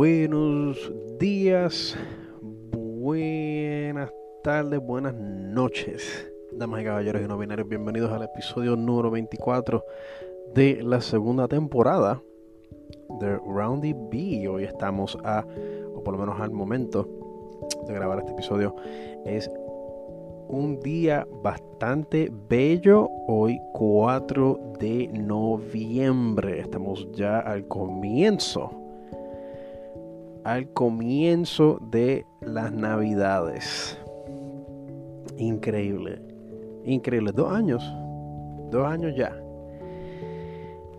buenos días, buenas tardes, buenas noches, damas y caballeros y no binarios. Bienvenidos al episodio número 24 de la segunda temporada de Roundy B. Hoy estamos a, o por lo menos al momento de grabar este episodio, es un día bastante bello. Hoy 4 de noviembre. Estamos ya al comienzo. Al comienzo de las navidades. Increíble. Increíble. Dos años. Dos años ya.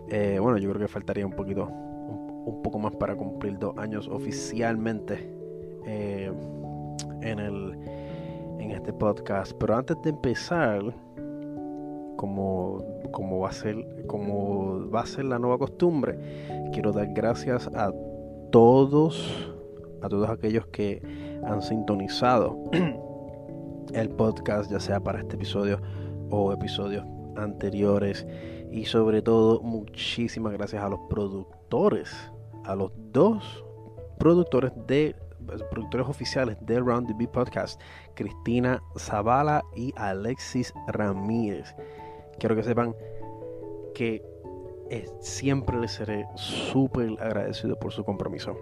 Eh, bueno, yo creo que faltaría un poquito. Un, poco más para cumplir dos años oficialmente. Eh, en el en este podcast. Pero antes de empezar, como, como, va a ser, como va a ser la nueva costumbre, quiero dar gracias a todos, a todos aquellos que han sintonizado el podcast, ya sea para este episodio o episodios anteriores. Y sobre todo, muchísimas gracias a los productores, a los dos productores de productores oficiales de Round the Beat Podcast, Cristina Zavala y Alexis Ramírez. Quiero que sepan que eh, siempre les seré súper agradecido por su compromiso.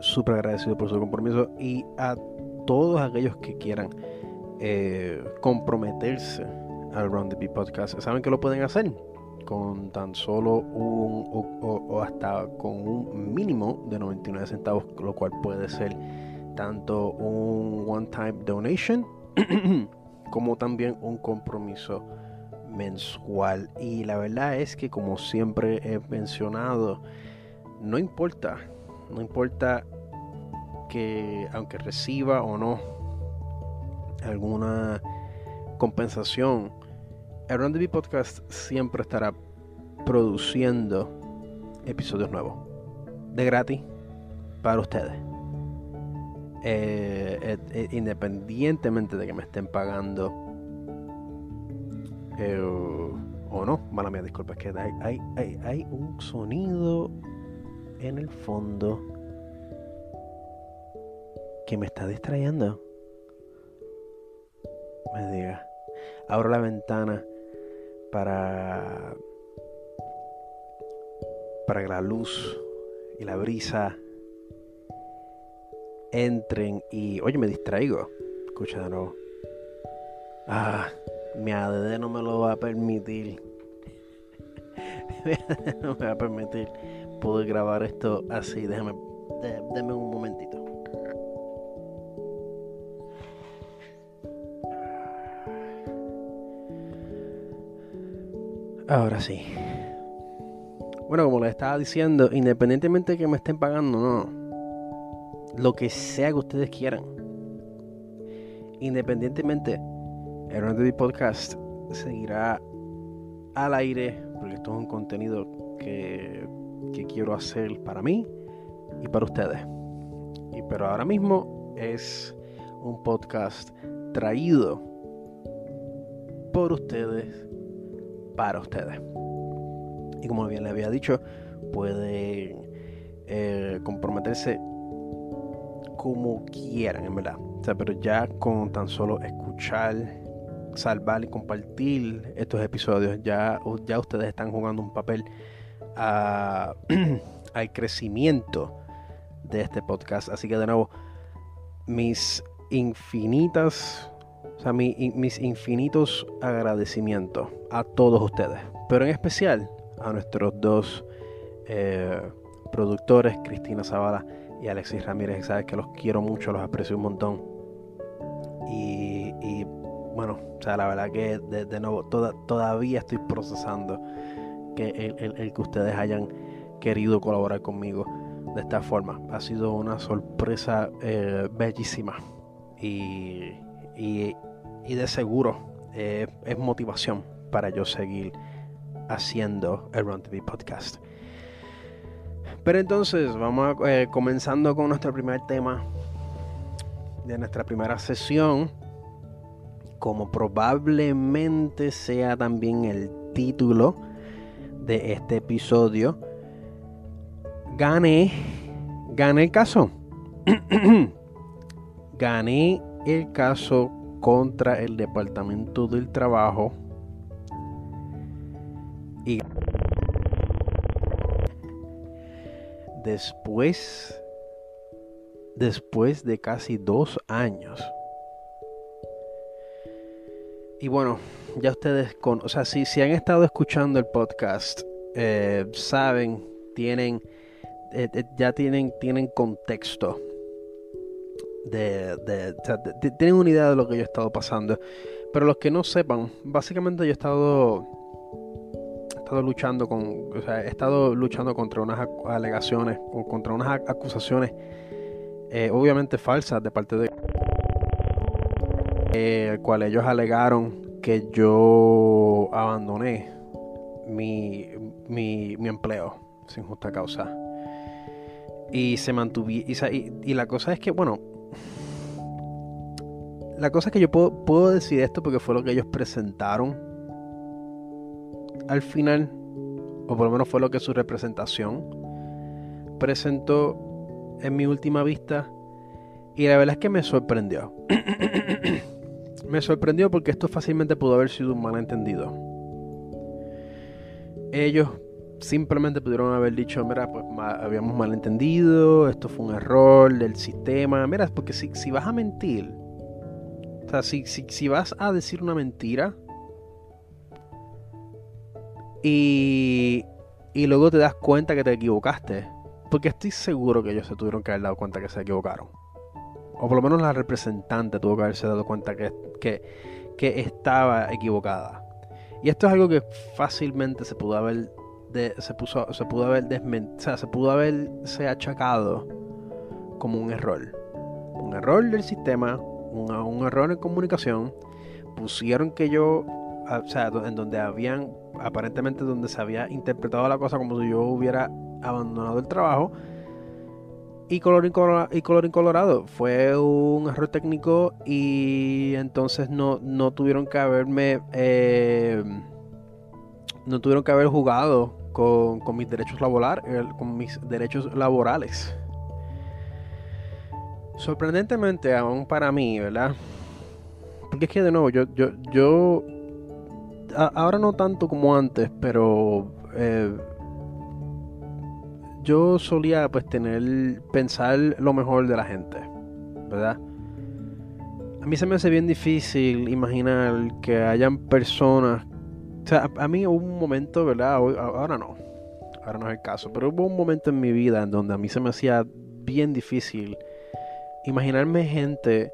Súper agradecido por su compromiso y a todos aquellos que quieran eh, comprometerse al Round the Beat Podcast, saben que lo pueden hacer con tan solo un o, hasta con un mínimo de 99 centavos, lo cual puede ser tanto un one-time donation como también un compromiso mensual. Y la verdad es que como siempre he mencionado, no importa, no importa que aunque reciba o no alguna compensación, el the Podcast siempre estará produciendo episodios nuevos de gratis para ustedes. Eh, eh, eh, independientemente de que me estén pagando o no, mala mía, disculpa, es que hay, hay, hay un sonido en el fondo que me está distrayendo. Me diga. Abro la ventana para, para que la luz y la brisa entren y, oye, me distraigo. Escucha de nuevo. Ah, mi ADD no me lo va a permitir. no me va a permitir poder grabar esto así. Déjame, déjame un momentito. Ahora sí. Bueno, como les estaba diciendo, independientemente de que me estén pagando, no. Lo que sea que ustedes quieran. Independientemente, el Run Podcast seguirá al aire, porque esto es un contenido que, que quiero hacer para mí y para ustedes. Y, pero ahora mismo es un podcast traído por ustedes para ustedes. Y como bien le había dicho, pueden eh, comprometerse como quieran, en verdad. O sea, pero ya con tan solo escuchar, salvar y compartir estos episodios, ya, ya ustedes están jugando un papel al crecimiento de este podcast. Así que de nuevo, mis infinitas o sea, mis infinitos agradecimientos a todos ustedes, pero en especial a nuestros dos eh, productores, Cristina Zavala y Alexis Ramírez. Sabes que los quiero mucho, los aprecio un montón. Y, bueno, o sea, la verdad que de, nuevo todavía estoy procesando que el, que ustedes hayan querido colaborar conmigo de esta forma. Ha sido una sorpresa eh, bellísima. Y, y, de seguro eh, es motivación para yo seguir haciendo el Run TV podcast. Pero entonces vamos a, eh, comenzando con nuestro primer tema de nuestra primera sesión. Como probablemente sea también el título de este episodio, gané gané el caso. gané el caso contra el Departamento del Trabajo y después después de casi dos años y bueno ya ustedes con o sea si, si han estado escuchando el podcast eh, saben tienen eh, eh, ya tienen tienen contexto de, tienen una idea de lo que yo he estado pasando. Pero los que no sepan básicamente yo he estado estado luchando con, o sea, he estado luchando contra unas alegaciones o contra unas acusaciones obviamente falsas de parte de eh, el cual ellos alegaron que yo abandoné mi, mi, empleo sin justa causa y se mantuve y, y, la cosa es que bueno la cosa es que yo puedo, puedo decir esto porque fue lo que ellos presentaron al final, o por lo menos fue lo que su representación presentó en mi última vista, y la verdad es que me sorprendió. me sorprendió porque esto fácilmente pudo haber sido un malentendido. Ellos simplemente pudieron haber dicho, mira, pues habíamos malentendido, esto fue un error del sistema. Mira, porque si, si vas a mentir, o sea, si, si, si vas a decir una mentira, y, y luego te das cuenta que te equivocaste. Porque estoy seguro que ellos se tuvieron que haber dado cuenta que se equivocaron. O por lo menos la representante tuvo que haberse dado cuenta que, que, estaba equivocada. Y esto es algo que fácilmente se pudo haber se puso se pudo haber desmentido, o sea, se pudo achacado como un error. Un error del sistema, un, un error en comunicación. Pusieron que yo, o sea, en donde habían aparentemente donde se había interpretado la cosa como si yo hubiera abandonado el trabajo. Y color, y color incolorado. Fue un error técnico y entonces no, no tuvieron que haberme... Eh, no tuvieron que haber jugado con, con mis derechos laborales, con mis derechos laborales. Sorprendentemente, aún para mí, ¿verdad? Porque es que de nuevo, yo, yo, yo ahora no tanto como antes, pero eh, yo solía pues tener, pensar lo mejor de la gente, ¿verdad? A mí se me hace bien difícil imaginar que hayan personas, o sea, a, mí hubo un momento, ¿verdad? Ahora no, ahora no es el caso, pero hubo un momento en mi vida en donde a mí se me hacía bien difícil imaginarme gente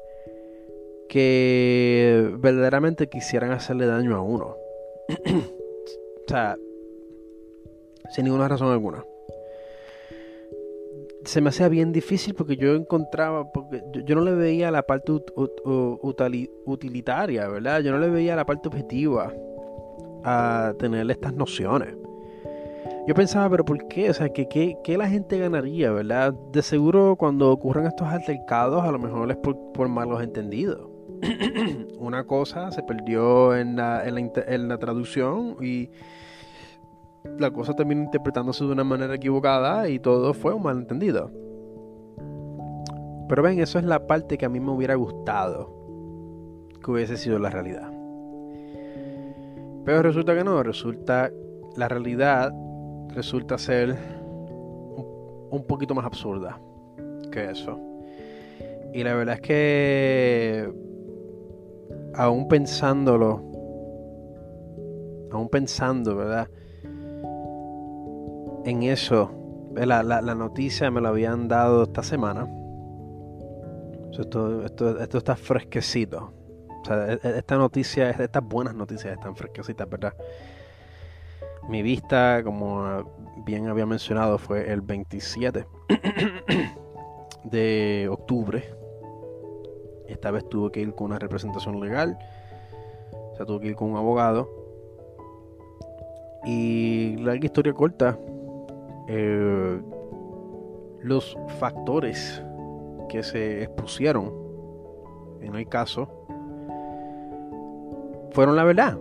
que verdaderamente quisieran hacerle daño a uno. o sea, sin ninguna razón alguna. Se me hacía bien difícil porque yo encontraba, porque yo, no le veía la parte utilitaria, ¿verdad? Yo no le veía la parte objetiva a tener estas nociones. Yo pensaba, pero ¿por qué? O sea, ¿qué, qué, la gente ganaría, verdad? De seguro cuando ocurren estos altercados, a lo mejor es por, por malos entendidos. una cosa se perdió en la, en la, traducción y la cosa terminó interpretándose de una manera equivocada y todo fue un malentendido. Pero ven, eso es la parte que a mí me hubiera gustado que hubiese sido la realidad. Pero resulta que no, resulta la realidad resulta ser un poquito más absurda que eso. Y la verdad es que aún pensándolo, aún pensando, ¿verdad? En eso, la, la, noticia me la habían dado esta semana. Esto, esto, está fresquecito. O sea, e, e, esta noticia, estas buenas noticias están fresquecitas, ¿verdad? Mi vista, como bien había mencionado, fue el 27 de octubre esta vez tuve que ir con una representación legal. O sea, tuve que ir con un abogado. Y la historia corta. Eh, los factores que se expusieron en el caso fueron la verdad.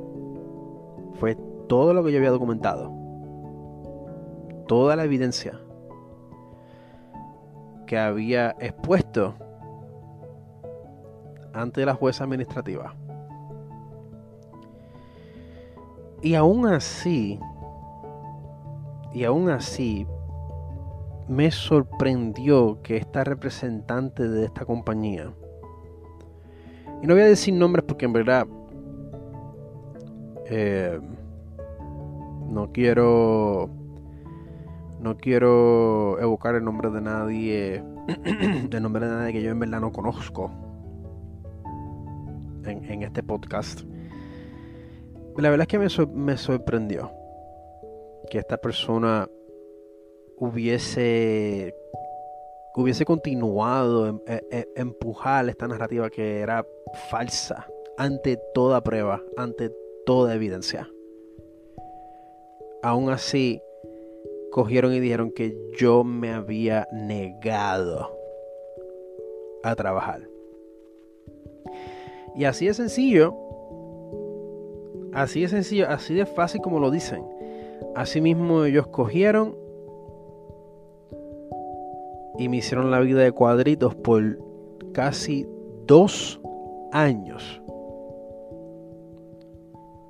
Fue todo lo que yo había documentado. Toda la evidencia. que había expuesto ante la jueza administrativa. Y aún así, y aún así, me sorprendió que esta representante de esta compañía, y no voy a decir nombres porque en verdad eh, no quiero no quiero evocar el nombre de nadie el nombre de nadie que yo en verdad no conozco en, este podcast. La verdad es que me, me sorprendió que esta persona hubiese hubiese continuado empujar esta narrativa que era falsa ante toda prueba, ante toda evidencia. Aún así, cogieron y dijeron que yo me había negado a trabajar. Y así de sencillo, así de sencillo, así de fácil como lo dicen. Asimismo ellos cogieron y me hicieron la vida de cuadritos por casi dos años.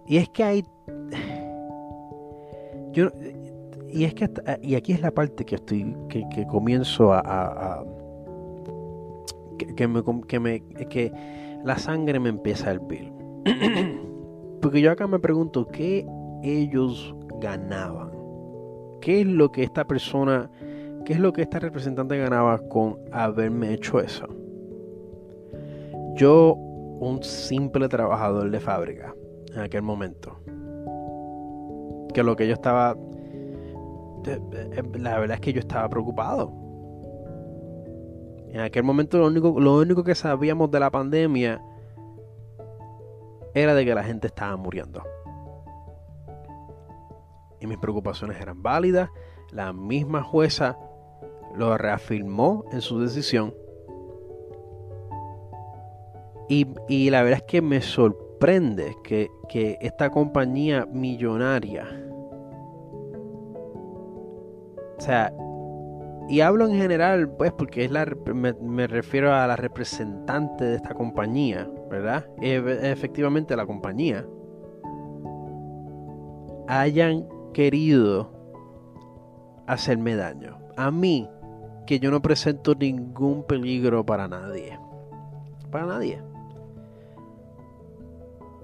Y es que hay. Yo, y es que y aquí es la parte que estoy que, comienzo a, que, me, que, me, que la sangre me empieza a hervir porque yo acá me pregunto qué ellos ganaban qué es lo que esta persona qué es lo que esta representante ganaba con haberme hecho eso yo un simple trabajador de fábrica en aquel momento. Que lo que yo estaba... La verdad es que yo estaba preocupado. En aquel momento lo único, lo único que sabíamos de la pandemia era de que la gente estaba muriendo. Y mis preocupaciones eran válidas. La misma jueza lo reafirmó en su decisión. Y, y la verdad es que me sorprendió que, esta compañía millonaria, o sea, y hablo en general, pues, porque es la, me, refiero a la representante de esta compañía, ¿verdad? efectivamente la compañía. Hayan querido hacerme daño. A mí, que yo no presento ningún peligro para nadie. Para nadie.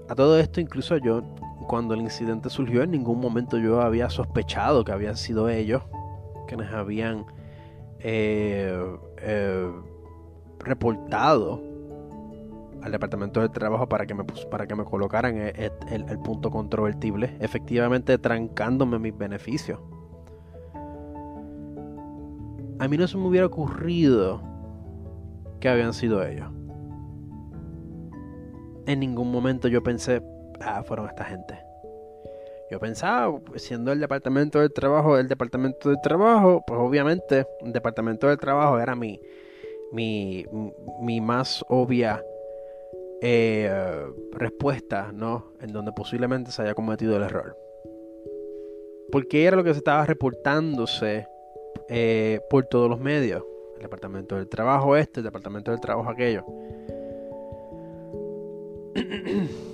A todo esto, incluso yo, cuando el incidente surgió, en ningún momento yo había sospechado que habían sido ellos quienes habían eh, eh, reportado al departamento de trabajo para que me para que me colocaran el, el, punto controvertible, efectivamente trancándome mis beneficios. A mí no se me hubiera ocurrido que habían sido ellos en ningún momento yo pensé, ah, fueron esta gente. Yo pensaba, siendo el departamento del trabajo, el departamento del trabajo, pues obviamente el departamento del trabajo era mi, mi, mi más obvia eh, respuesta, ¿no? En donde posiblemente se haya cometido el error. Porque era lo que se estaba reportándose eh, por todos los medios. El departamento del trabajo este, el departamento del trabajo aquello.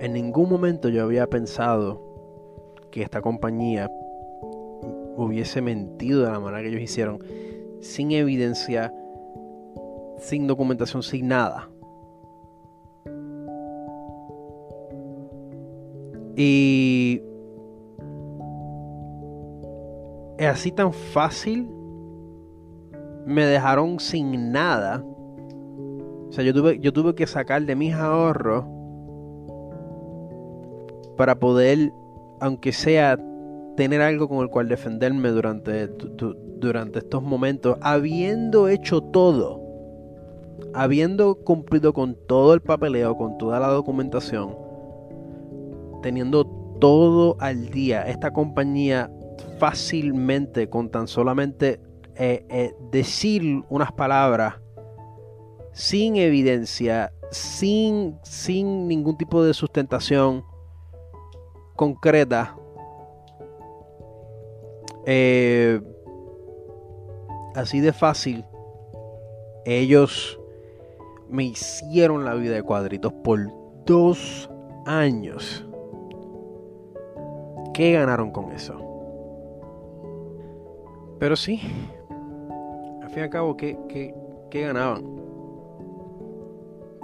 en ningún momento yo había pensado que esta compañía hubiese mentido de la manera que ellos hicieron, sin evidencia, sin documentación, sin nada. Y es así tan fácil. Me dejaron sin nada o sea, yo tuve, yo tuve que sacar de mis ahorros para poder, aunque sea, tener algo con el cual defenderme durante, durante estos momentos, habiendo hecho todo, habiendo cumplido con todo el papeleo, con toda la documentación, teniendo todo al día, esta compañía fácilmente, con tan solamente eh, eh, decir unas palabras, sin evidencia, sin, sin ningún tipo de sustentación concreta, eh, así de fácil, ellos me hicieron la vida de cuadritos por dos años. ¿Qué ganaron con eso? Pero sí, al fin y al cabo, ¿qué, qué, qué ganaban?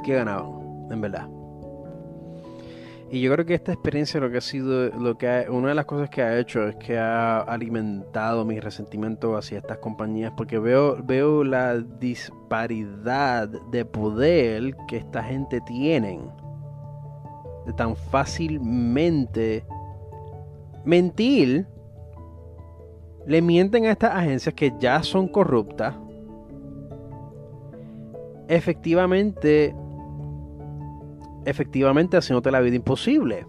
¿Qué ganaban? En verdad. Y yo creo que esta experiencia lo que ha sido, lo que una de las cosas que ha hecho es que ha alimentado mi resentimiento hacia estas compañías porque veo, veo la disparidad de poder que esta gente tiene de tan fácilmente mentir. Le mienten a estas agencias que ya son corruptas. Efectivamente efectivamente haciéndote la vida imposible.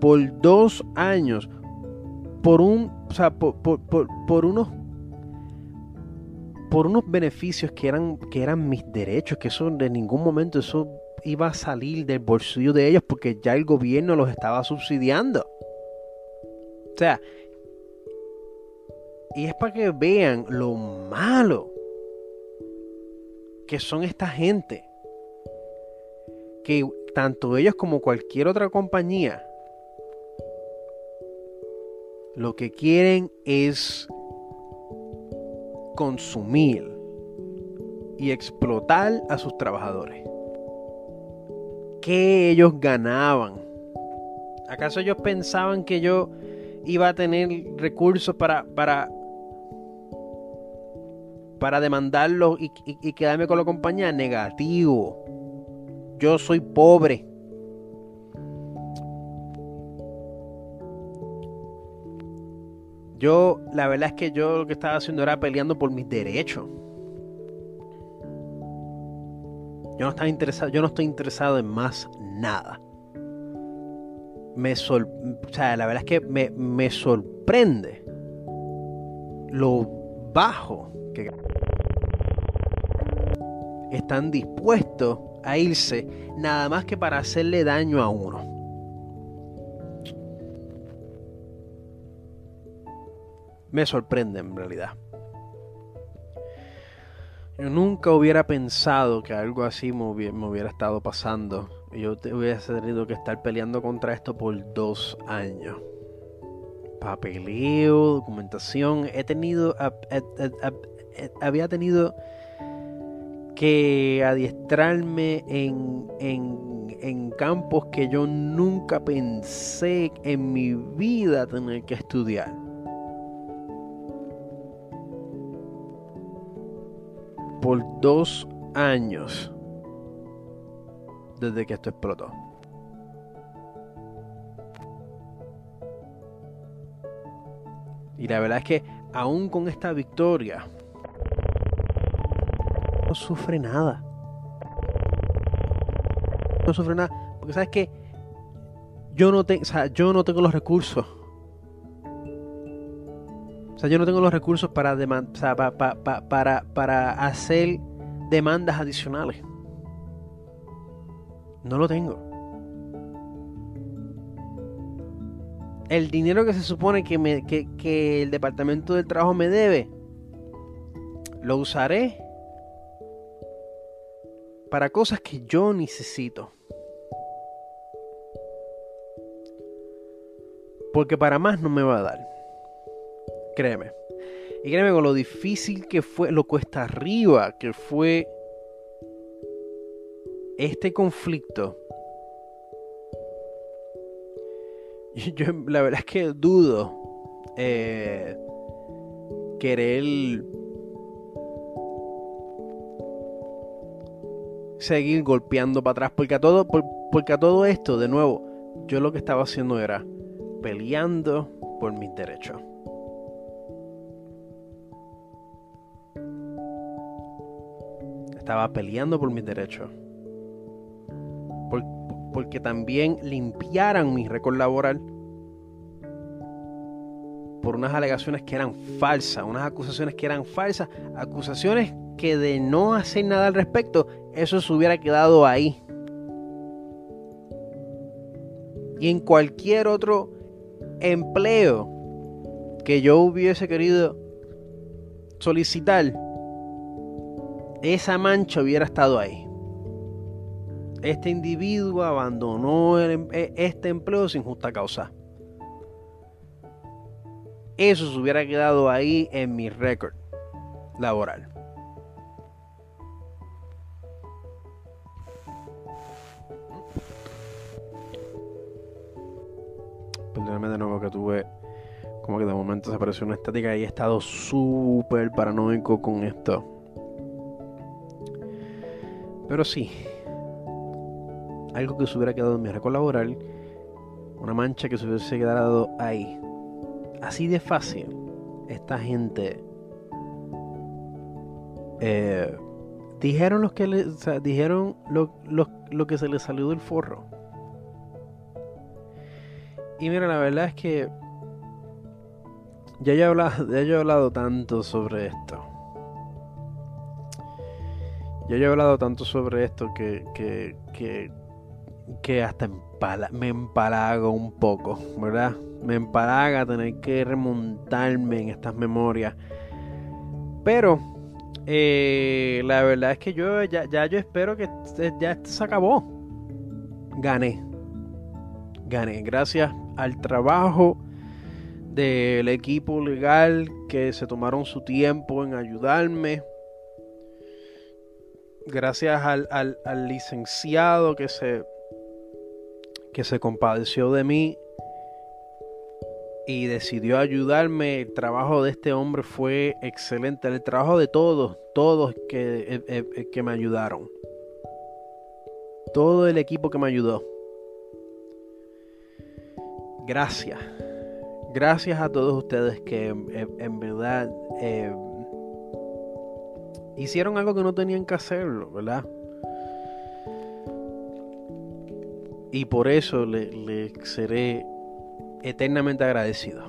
Por dos años. Por un. O sea, por, por, unos. Por unos beneficios que eran, que eran mis derechos. Que eso de ningún momento eso iba a salir del bolsillo de ellos. Porque ya el gobierno los estaba subsidiando. O sea. Y es para que vean lo malo que son esta gente que tanto ellos como cualquier otra compañía lo que quieren es consumir y explotar a sus trabajadores. ¿Qué ellos ganaban? ¿Acaso ellos pensaban que yo iba a tener recursos para, para, para demandarlo y, y quedarme con la compañía? Negativo. Yo soy pobre. Yo, la verdad es que yo lo que estaba haciendo era peleando por mis derechos. Yo no estaba interesado, yo no estoy interesado en más nada. Me o sea, la verdad es que me, me sorprende lo bajo que están dispuestos a irse nada más que para hacerle daño a uno. Me sorprende en realidad. Yo nunca hubiera pensado que algo así me hubiera, estado pasando. Yo hubiese tenido que estar peleando contra esto por dos años. Papeleo, documentación. He tenido. había tenido que adiestrarme en, en, campos que yo nunca pensé en mi vida tener que estudiar. Por dos años desde que esto explotó. Y la verdad es que aún con esta victoria, sufre nada. No sufre nada. Porque sabes que yo no, tengo, yo no tengo los recursos. O sea, yo no tengo los recursos para, para, para hacer demandas adicionales. No lo tengo. El dinero que se supone que, me, que, que el Departamento del Trabajo me debe, lo usaré para cosas que yo necesito. Porque para más no me va a dar. Créeme. Y créeme con lo difícil que fue, lo cuesta arriba que fue este conflicto. Yo, la verdad es que dudo eh, querer seguir golpeando para atrás. Porque a todo, porque a todo esto, de nuevo, yo lo que estaba haciendo era peleando por mis derechos. Estaba peleando por mis derechos. porque también limpiaran mi récord laboral por unas alegaciones que eran falsas, unas acusaciones que eran falsas, acusaciones que de no hacer nada al respecto, eso se hubiera quedado ahí. Y en cualquier otro empleo que yo hubiese querido solicitar, esa mancha hubiera estado ahí. Este individuo abandonó em, e, este empleo sin justa causa. Eso se hubiera quedado ahí en mi récord laboral. Perdóname de nuevo que tuve como que de momento se apareció una estática y he estado súper paranoico con esto. Pero sí, algo que se hubiera quedado en mi récord laboral, una mancha que se hubiese quedado ahí. Así de fácil, esta gente eh, dijeron los que le, dijeron lo, lo que se les salió del forro. Y mira, la verdad es que ya yo he hablado, ya he hablado tanto sobre esto. Ya yo he hablado tanto sobre esto que, que, que, hasta me empalago un poco, ¿verdad? Me empalaga tener que remontarme en estas memorias. Pero eh, la verdad es que yo ya, ya yo espero que ya esto se acabó. Gané. Gané. Gracias al trabajo del equipo legal que se tomaron su tiempo en ayudarme. Gracias al, al, licenciado que se, que se compadeció de mí y decidió ayudarme. El trabajo de este hombre fue excelente. El trabajo de todos, todos que, eh, eh, que me ayudaron. Todo el equipo que me ayudó. Gracias. Gracias a todos ustedes que en, verdad eh, hicieron algo que no tenían que hacerlo, ¿verdad? Y por eso le, seré eternamente agradecido.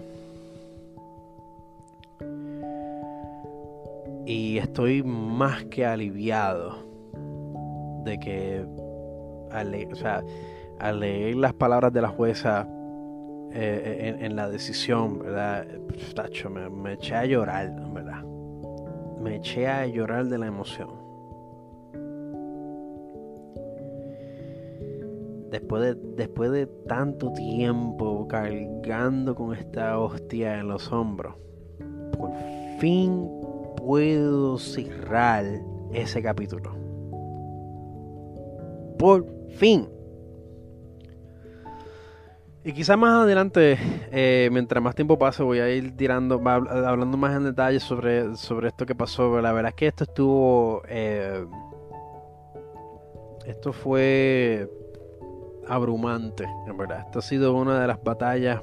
Y estoy más que aliviado de que al leer las palabras de la jueza eh, en, la decisión, ¿verdad? Tacho, me, eché a llorar, ¿verdad? Me eché a llorar de la emoción. Después de, después de tanto tiempo cargando con esta hostia en los hombros, por fin puedo cerrar ese capítulo. Por fin. Y quizás más adelante, eh, mientras más tiempo pase, voy a ir tirando, hablando más en detalle sobre, sobre esto que pasó. la verdad es que esto estuvo. Eh, esto fue abrumante, en verdad. Esto ha sido una de las batallas.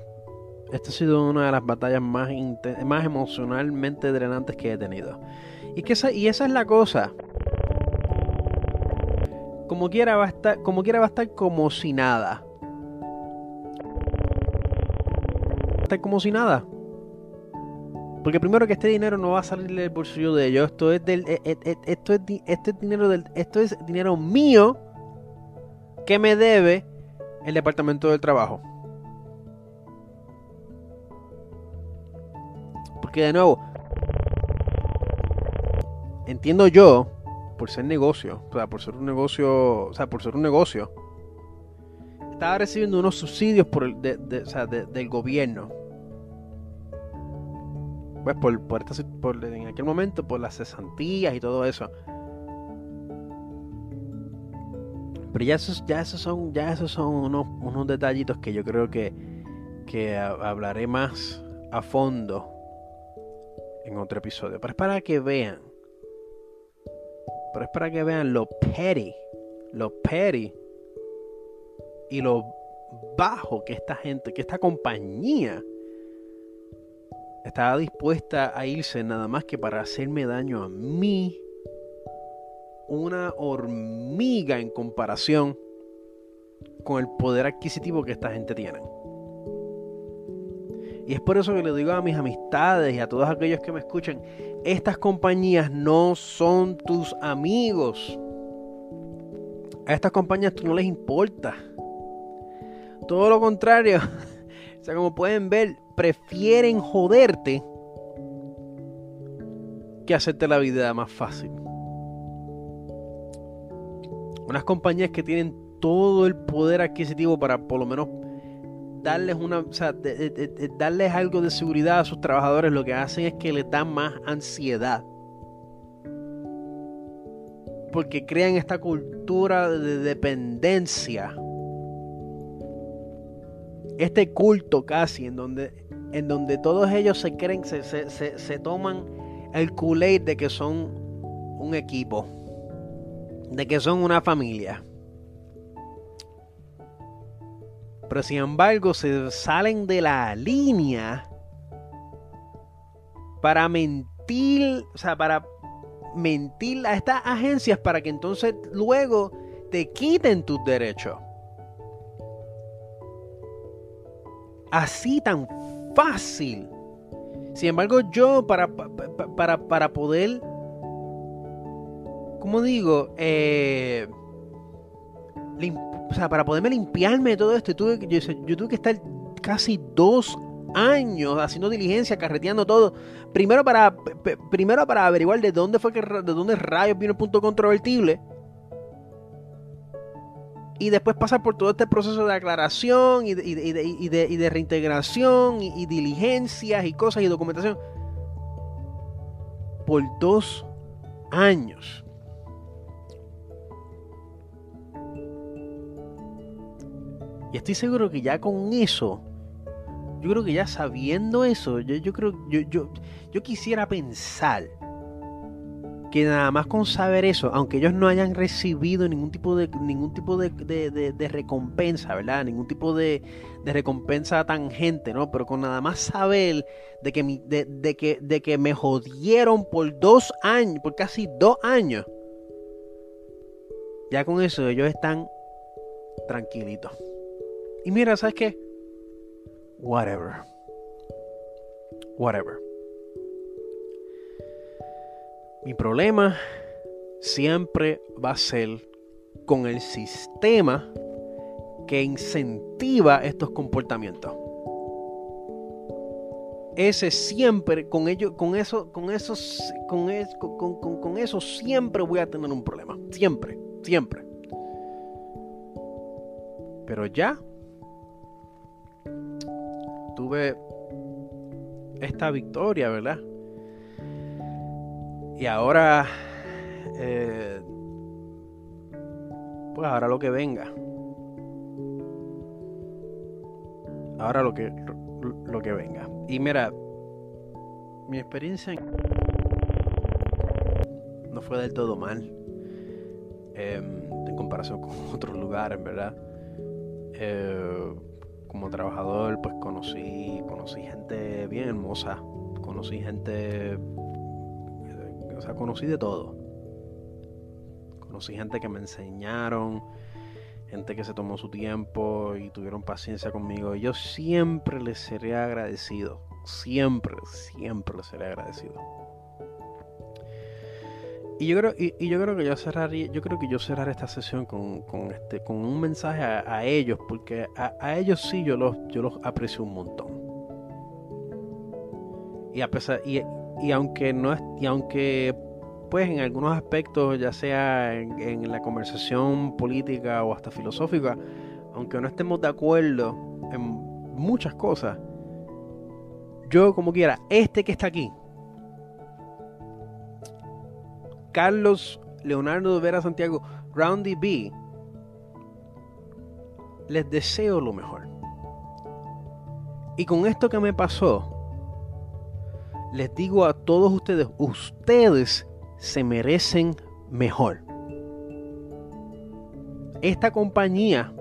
Esta ha sido una de las batallas más, más emocionalmente drenantes que he tenido. Y, que esa, y esa es la cosa. Como quiera va a estar, como quiera va a estar como si nada como si nada. Porque primero que este dinero no va a salir del bolsillo de ellos. Esto es del. Eh, eh, eh, esto es, este dinero del. Esto es dinero mío que me debe el departamento del trabajo. Porque de nuevo. Entiendo yo. Por ser negocio. O sea, por ser un negocio. O sea, por ser un negocio estaba recibiendo unos subsidios por el, del gobierno. Pues por, por, en aquel momento, por las cesantías y todo eso. Pero ya esos, ya esos son, ya esos son unos, unos detallitos que yo creo que, que hablaré más a fondo en otro episodio. Pero es para que vean. Pero es para que vean lo petty. Lo petty y lo bajo que esta gente, que esta compañía estaba dispuesta a irse nada más que para hacerme daño a mí, una hormiga en comparación con el poder adquisitivo que esta gente tiene. Y es por eso que le digo a mis amistades y a todos aquellos que me escuchan, estas compañías no son tus amigos. A estas compañías tú no les importa. Todo lo contrario. o sea, como pueden ver, prefieren joderte que hacerte la vida más fácil. Unas compañías que tienen todo el poder adquisitivo para por lo menos darles una, o sea, darles algo de seguridad a sus trabajadores, lo que hacen es que les dan más ansiedad. Porque crean esta cultura de dependencia. Este culto casi en donde, en donde todos ellos se creen, se, se toman el kool de que son un equipo, de que son una familia. Pero sin embargo se salen de la línea para mentir, o sea, para mentir a estas agencias para que entonces luego te quiten tus derechos. Así tan fácil. Sin embargo, yo para, para, para poder, como digo, eh, o sea, para poderme limpiarme de todo esto, tuve, yo, yo tuve que estar casi dos años haciendo diligencia, carreteando todo. Primero para, primero para averiguar de dónde fue que de dónde rayos vino el punto controvertible. Y después pasar por todo este proceso de aclaración y de, de, de, de reintegración y, diligencias y cosas y documentación. Por dos años. Y estoy seguro que ya con eso, yo creo que ya sabiendo eso, yo, creo, yo, yo, yo quisiera pensar que nada más con saber eso, aunque ellos no hayan recibido ningún tipo de ningún tipo de, de, recompensa, ¿verdad? Ningún tipo de, recompensa tangente, ¿no? Pero con nada más saber de que, de, que, de que me jodieron por dos años, por casi dos años, ya con eso ellos están tranquilitos. Y mira, ¿sabes qué? Whatever. Whatever. Mi problema siempre va a ser con el sistema que incentiva estos comportamientos. Ese siempre, con ello, con eso, con esos, con, con, con eso siempre voy a tener un problema. Siempre, siempre. Pero ya tuve esta victoria, ¿verdad? Y ahora, eh, pues ahora lo que venga. Ahora lo que, lo que venga. Y mira, mi experiencia no fue del todo mal. Em, en comparación con otros lugares, ¿verdad? Eh, como trabajador, pues conocí, conocí gente bien hermosa, conocí gente, conocí de todo. Conocí gente que me enseñaron, gente que se tomó su tiempo y tuvieron paciencia conmigo. Yo siempre les seré agradecido, siempre, siempre les seré agradecido. Y yo creo, y, yo creo que yo cerraría, yo creo que yo cerraré esta sesión con, este, con un mensaje a, ellos, porque a, ellos sí yo los, yo los aprecio un montón. Y a pesar, y, aunque no y aunque pues en algunos aspectos, ya sea en, en, la conversación política o hasta filosófica, aunque no estemos de acuerdo en muchas cosas, yo como quiera, este que está aquí, Carlos Leonardo Vera Santiago, Roundy B, les deseo lo mejor. Y con esto que me pasó, les digo a todos ustedes, ustedes se merecen mejor. Esta compañía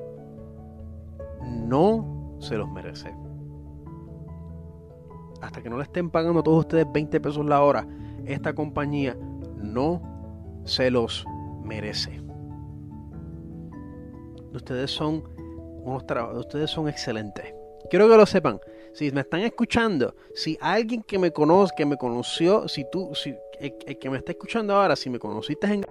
no se los merece. Hasta que no le estén pagando a todos ustedes 20 pesos la hora, esta compañía no se los merece. Ustedes son ustedes son excelentes. Quiero que lo sepan. Si me están escuchando, si alguien que me conoce, que me conoció, si tú, si el, que me está escuchando ahora, si me conociste en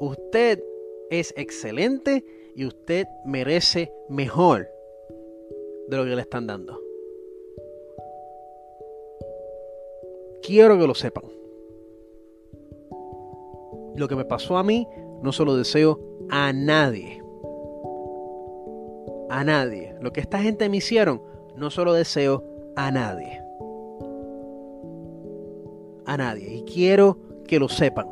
usted es excelente y usted merece mejor de lo que le están dando. quiero que lo sepan. Lo que me pasó a mí no se lo deseo a nadie. A nadie. Lo que esta gente me hicieron no se lo deseo a nadie. A nadie. Y quiero que lo sepan.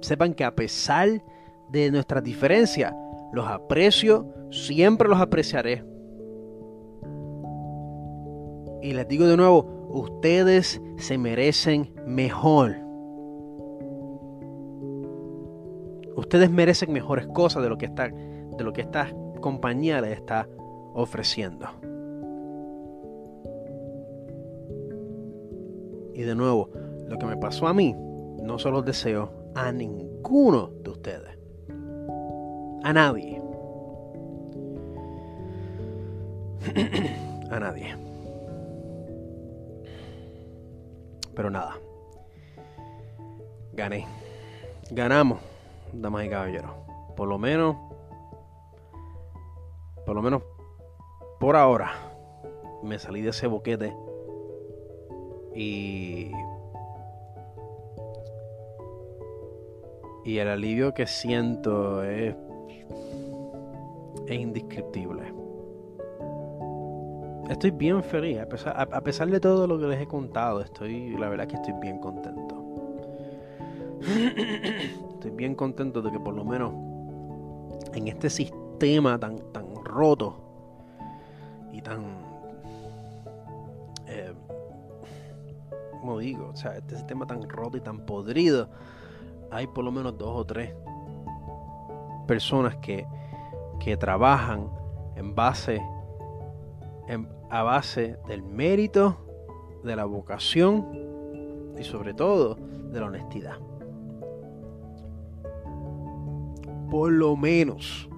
Sepan que a pesar de nuestras diferencias, los aprecio, siempre los apreciaré. Y les digo de nuevo, ustedes se merecen mejor. Ustedes merecen mejores cosas de lo que esta, de lo que esta compañía les está ofreciendo. Y de nuevo, lo que me pasó a mí, no se los deseo a ninguno de ustedes. A nadie. a nadie. Pero nada. Gané. Ganamos, damas y caballeros. Por lo menos. Por lo menos. Por ahora. Me salí de ese boquete. Y. Y el alivio que siento es. Es indescriptible estoy bien feliz, a pesar, de todo lo que les he contado, estoy, la verdad que estoy bien contento. estoy bien contento de que por lo menos en este sistema tan, tan roto y tan, eh, como digo, o sea, este sistema tan roto y tan podrido, hay por lo menos dos o tres personas que, que trabajan en base a base del mérito, de la vocación y sobre todo de la honestidad. Por lo menos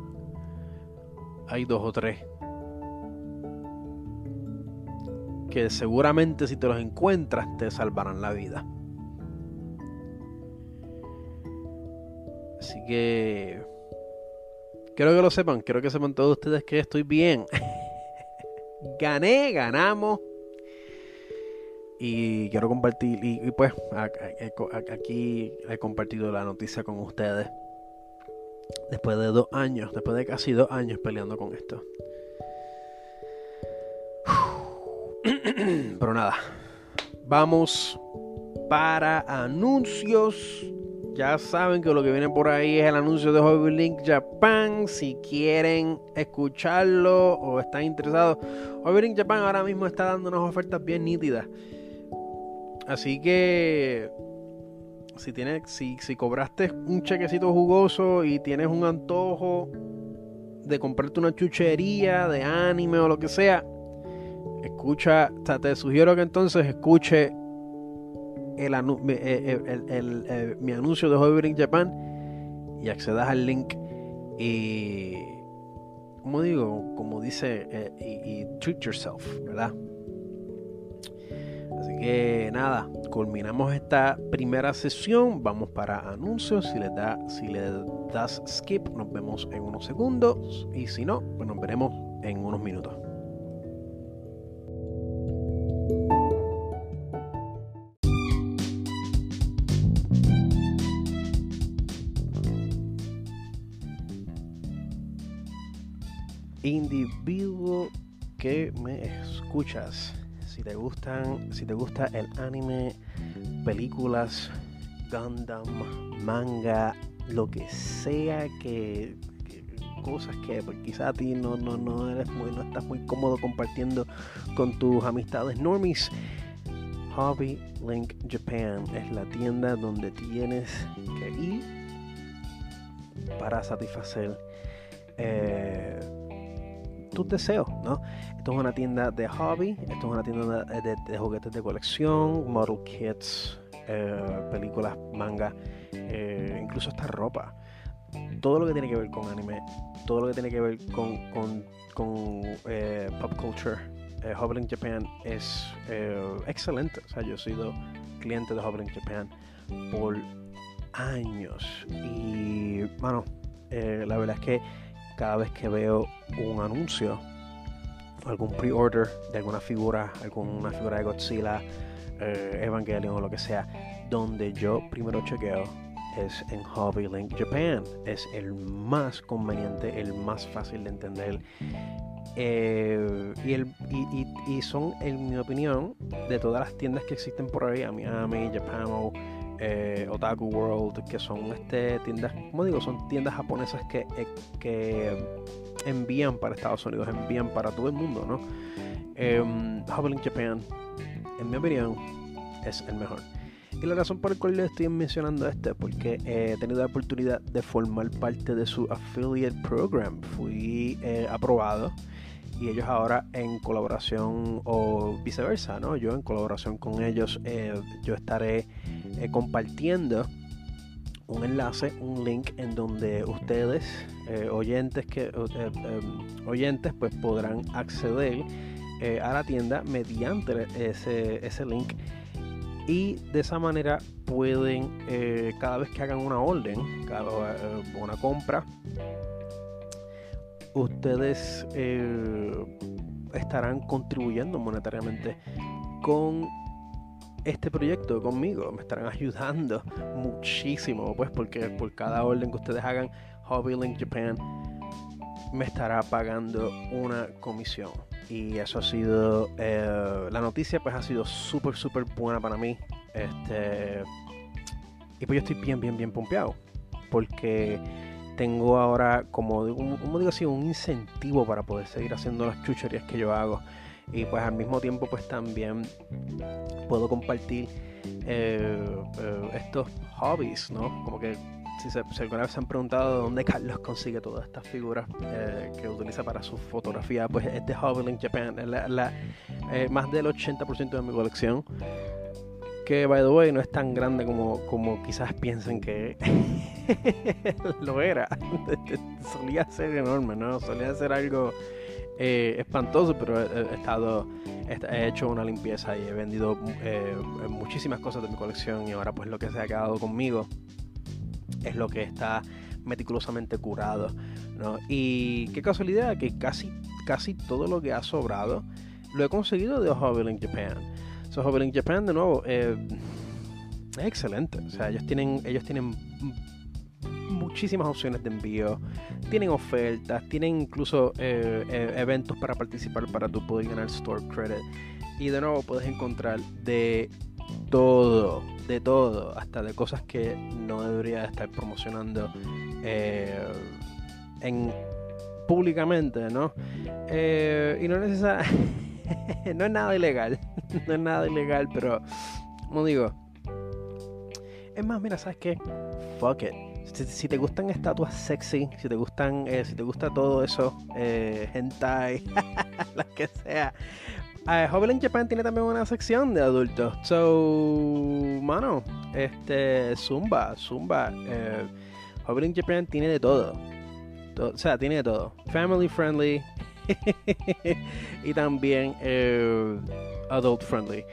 hay dos o tres que seguramente si te los encuentras te salvarán la vida. Así que quiero que lo sepan, quiero que sepan todos ustedes que estoy bien. gané, ganamos. Y quiero compartir, y, pues aquí he compartido la noticia con ustedes. Después de dos años, después de casi dos años peleando con esto. Pero nada, vamos para anuncios ya saben que lo que viene por ahí es el anuncio de Hobby Link Japan. Si quieren escucharlo o están interesados, Hobby Link Japan ahora mismo está dando unas ofertas bien nítidas. Así que si tienes, si, si cobraste un chequecito jugoso y tienes un antojo de comprarte una chuchería de anime o lo que sea, escucha, te sugiero que entonces escuche el, eh, eh, eh, mi anuncio de Hobby Japan y accedas al link. Y como digo como dice y, treat yourself verdad así que nada culminamos esta primera sesión. Vamos para anuncios. Si le da si le das skip nos vemos en unos segundos. Y si no pues nos veremos en unos minutos. Individuo que me escuchas. Si te gustan, si te gusta el anime, películas, Gundam, manga, lo que sea que, cosas que pues, quizá a ti no, no, no eres muy, no estás muy cómodo compartiendo con tus amistades normies. Hobby Link Japan es la tienda donde tienes que ir para satisfacer eh, tus deseos, ¿no? Esto es una tienda de hobby, esto es una tienda de, juguetes de colección, model kits, eh, películas, manga, eh, incluso esta ropa. Todo lo que tiene que ver con anime, todo lo que tiene que ver con, eh, pop culture, Hobbling Japan es excelente. O sea, yo he sido cliente de Hobbling Japan por años y, bueno, la verdad es que cada vez que veo un anuncio, algún pre-order de alguna figura, alguna figura de Godzilla, eh, Evangelion o lo que sea, donde yo primero chequeo es en Hobby Link Japan. Es el más conveniente, el más fácil de entender. Eh, y, el, y, son, en mi opinión, de todas las tiendas que existen por ahí, Miami, Japan, eh, Otaku World, que son este, tiendas, como digo, son tiendas japonesas que, eh, que envían para Estados Unidos, envían para todo el mundo, ¿no? Eh, Link Japan, en mi opinión, es el mejor. Y la razón por la cual le estoy mencionando esto es porque he tenido la oportunidad de formar parte de su affiliate program. Fui eh, aprobado y ellos ahora en colaboración o viceversa, ¿no? Yo en colaboración con ellos, eh, yo estaré eh, compartiendo un enlace, un link en donde ustedes, oyentes que em, oyentes, pues podrán acceder a la tienda mediante ese, ese link y de esa manera pueden eh, cada vez que hagan una orden cada, eh, una compra ustedes eh, estarán contribuyendo monetariamente con este proyecto conmigo. Me estarán ayudando muchísimo pues porque por cada orden que ustedes hagan Hobby Link Japan me estará pagando una comisión. Y eso ha sido eh, la noticia pues ha sido súper súper buena para mí. Este y pues yo estoy bien bien bien pompeado porque tengo ahora como, como digo así un incentivo para poder seguir haciendo las chucherías que yo hago y pues al mismo tiempo pues también puedo compartir eh, eh, estos hobbies no como que si, se, alguna vez se han preguntado de dónde Carlos consigue todas estas figuras eh, que utiliza para su fotografía, pues es de Hobby Japan, la, eh, más del 80% de mi colección. Que, by the way, no es tan grande como, como quizás piensen que lo era. Solía ser enorme, ¿no? Solía ser algo eh, espantoso, pero he, estado he hecho una limpieza y he vendido muchísimas cosas de mi colección y ahora pues lo que se ha quedado conmigo es lo que está meticulosamente curado. ¿no? Y qué casualidad que casi, casi todo lo que ha sobrado lo he conseguido de Hobby Japan. So, Hobby Japan, de nuevo, eh, es excelente. O sea, ellos tienen, ellos tienen muchísimas opciones de envío, tienen ofertas, tienen incluso eh, eh, eventos para participar para tú poder ganar store credit. Y de nuevo puedes encontrar de todo, de todo, hasta de cosas que no debería estar promocionando eh, en públicamente, ¿no? Eh, y no es no es nada ilegal, no es nada ilegal, pero como digo, es más, mira, ¿sabes qué? Fuck it. Si, te gustan estatuas sexy, si te gustan, eh, si te gusta todo eso, eh, hentai, lo que sea, Hobby Japan tiene también una sección de adultos. So, mano, este, Zumba, Zumba. Eh, Japan tiene de todo. O sea, tiene de todo. Family friendly. y también eh, adult friendly.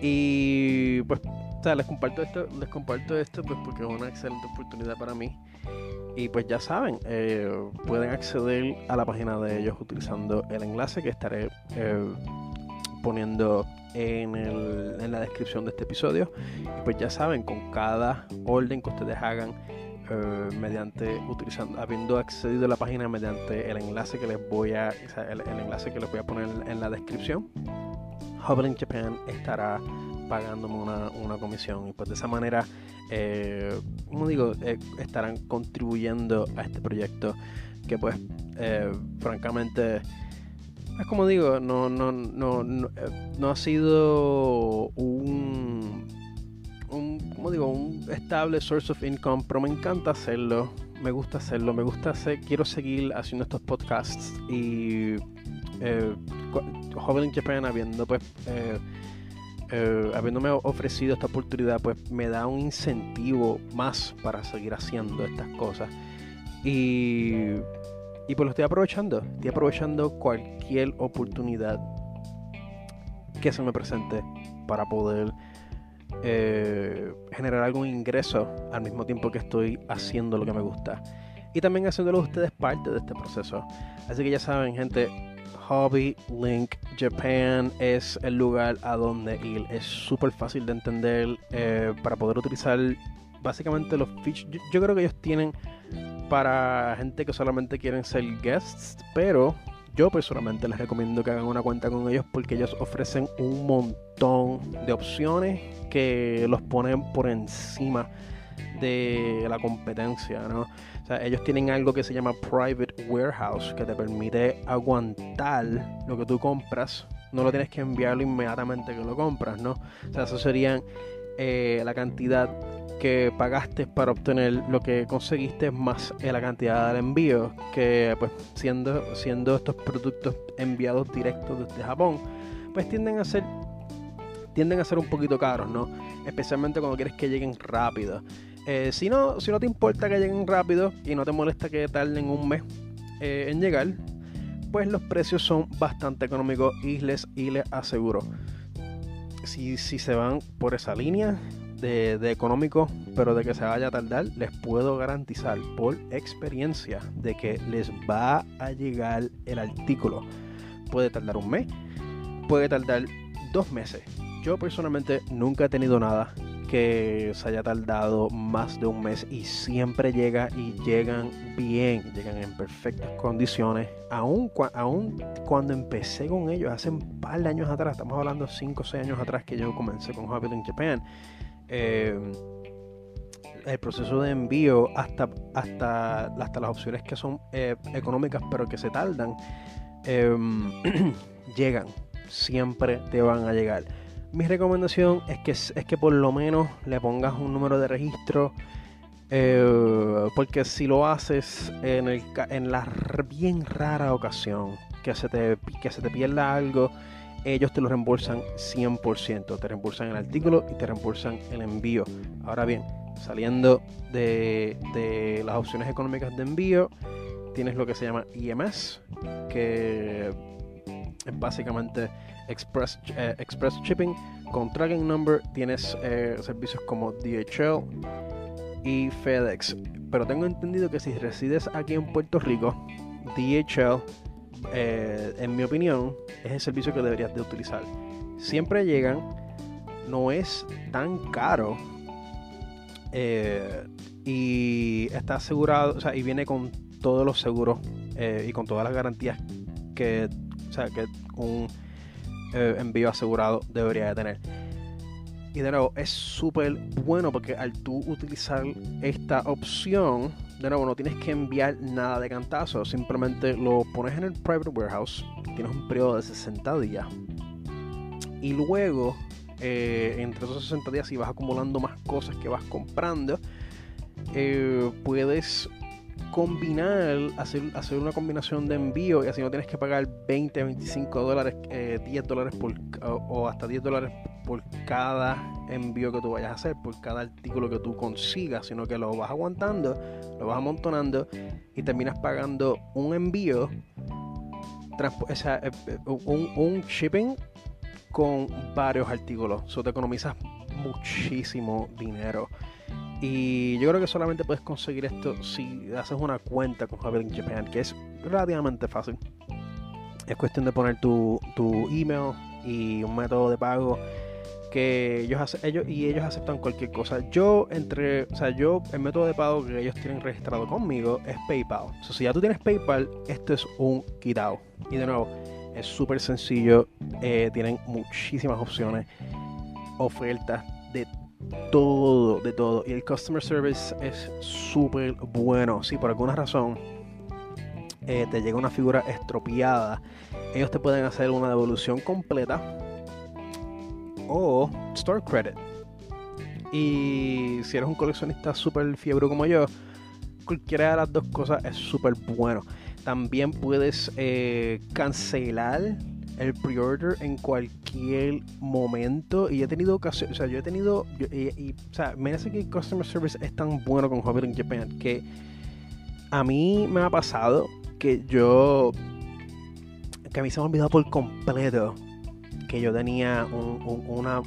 Y pues, o sea, les comparto esto, les comparto esto pues porque es una excelente oportunidad para mí y pues ya saben, eh, pueden acceder a la página de ellos utilizando el enlace que estaré eh, poniendo en, el, en, la descripción de este episodio. Y pues ya saben, con cada orden que ustedes hagan, eh, mediante utilizando, habiendo accedido a la página mediante el enlace que les voy a, el, enlace que les voy a poner en la descripción, Hubble Japan estará pagándome una, una comisión. Y pues de esa manera eh, como digo, eh, estarán contribuyendo a este proyecto que pues eh, francamente es como digo, no, no, no, no, no ha sido un, un, como digo, un estable source of income, pero me encanta hacerlo, me gusta hacerlo, me gusta hacer, quiero seguir haciendo estos podcasts y eh, Joven en Japan habiendo pues eh, habiéndome ofrecido esta oportunidad, pues me da un incentivo más para seguir haciendo estas cosas. Y, y pues lo estoy aprovechando. Estoy aprovechando cualquier oportunidad que se me presente para poder eh, generar algún ingreso al mismo tiempo que estoy haciendo lo que me gusta. Y también haciéndolo ustedes parte de este proceso. Así que ya saben, gente, Hobby Link Japan es el lugar a donde ir. Es súper fácil de entender eh, para poder utilizar básicamente los features. Yo, yo, creo que ellos tienen para gente que solamente quieren ser guests, pero yo personalmente les recomiendo que hagan una cuenta con ellos porque ellos ofrecen un montón de opciones que los ponen por encima de la competencia, ¿no? Ellos tienen algo que se llama Private Warehouse, que te permite aguantar lo que tú compras. No lo tienes que enviarlo inmediatamente que lo compras, ¿no? O sea, eso serían eh, la cantidad que pagaste para obtener lo que conseguiste más la cantidad del envío que pues siendo siendo estos productos enviados directos desde Japón pues tienden a ser tienden a ser un poquito caros no especialmente cuando quieres que lleguen rápido eh, si no si no te importa que lleguen rápido y no te molesta que tarden un mes eh, en llegar pues los precios son bastante económicos y les y les aseguro si, si se van por esa línea de, económico, pero de que se vaya a tardar, les puedo garantizar por experiencia de que les va a llegar el artículo. Puede tardar un mes, puede tardar dos meses. Yo personalmente nunca he tenido nada que se haya tardado más de un mes y siempre llega y llegan bien, llegan en perfectas condiciones. Aún, aún cuando empecé con ellos hace un par de años atrás, estamos hablando 5 o 6 años atrás que yo comencé con Hobby in Japan, eh, el proceso de envío hasta, hasta, hasta las opciones que son eh, económicas pero que se tardan, em, llegan, siempre te van a llegar. Mi recomendación es que, es que por lo menos le pongas un número de registro. Eh, porque si lo haces en, el, en la bien rara ocasión que se, te, que se te pierda algo, ellos te lo reembolsan 100%. Te reembolsan el artículo y te reembolsan el envío. Ahora bien, saliendo de, las opciones económicas de envío, tienes lo que se llama IMS, que es básicamente Express, eh, Express Shipping. Con Tracking Number tienes eh, servicios como DHL y FedEx. Pero tengo entendido que si resides aquí en Puerto Rico, DHL eh, en mi opinión, es el servicio que deberías de utilizar. Siempre llegan, no es tan caro y está asegurado, o sea, y viene con todos los seguros y con todas las garantías que, o sea, que un envío asegurado debería de tener. Y de nuevo, es súper bueno porque al tú utilizar esta opción, de nuevo, no tienes que enviar nada de cantazo, simplemente lo pones en el private warehouse, tienes un periodo de 60 días. Y luego, eh, entre esos 60 días, si vas acumulando más cosas que vas comprando, eh, puedes combinar, hacer, hacer una combinación de envío y así no tienes que pagar 20, 25 dólares, 10 eh, dólares por, o, hasta 10 dólares por cada envío que tú vayas a hacer, por cada artículo que tú consigas, sino que lo vas aguantando, lo vas amontonando y terminas pagando un envío, eh, eh, un, un shipping con varios artículos. Eso te economizas muchísimo dinero. Y yo creo que solamente puedes conseguir esto si haces una cuenta con Javier in Japan, que es relativamente fácil. Es cuestión de poner tu, tu email y un método de pago que ellos ellos y ellos aceptan cualquier cosa. Yo entre, o sea, yo el método de pago que ellos tienen registrado conmigo es PayPal. O sea, si ya tú tienes PayPal, esto es un quitado. Y de nuevo, es súper sencillo, eh, tienen muchísimas opciones, ofertas de todo, de todo. Y el customer service es súper bueno. Si por alguna razón eh, te llega una figura estropeada, ellos te pueden hacer una devolución completa o store credit. Y si eres un coleccionista súper fiebre como yo, cualquiera de las dos cosas es súper bueno. También puedes eh, cancelar el pre-order en cualquier momento. Y he tenido ocasiones, o sea, yo he tenido, o sea, me hace que el customer service es tan bueno con Hobby in Japan que a mí me ha pasado que yo, que a mí se me ha olvidado por completo que yo tenía una,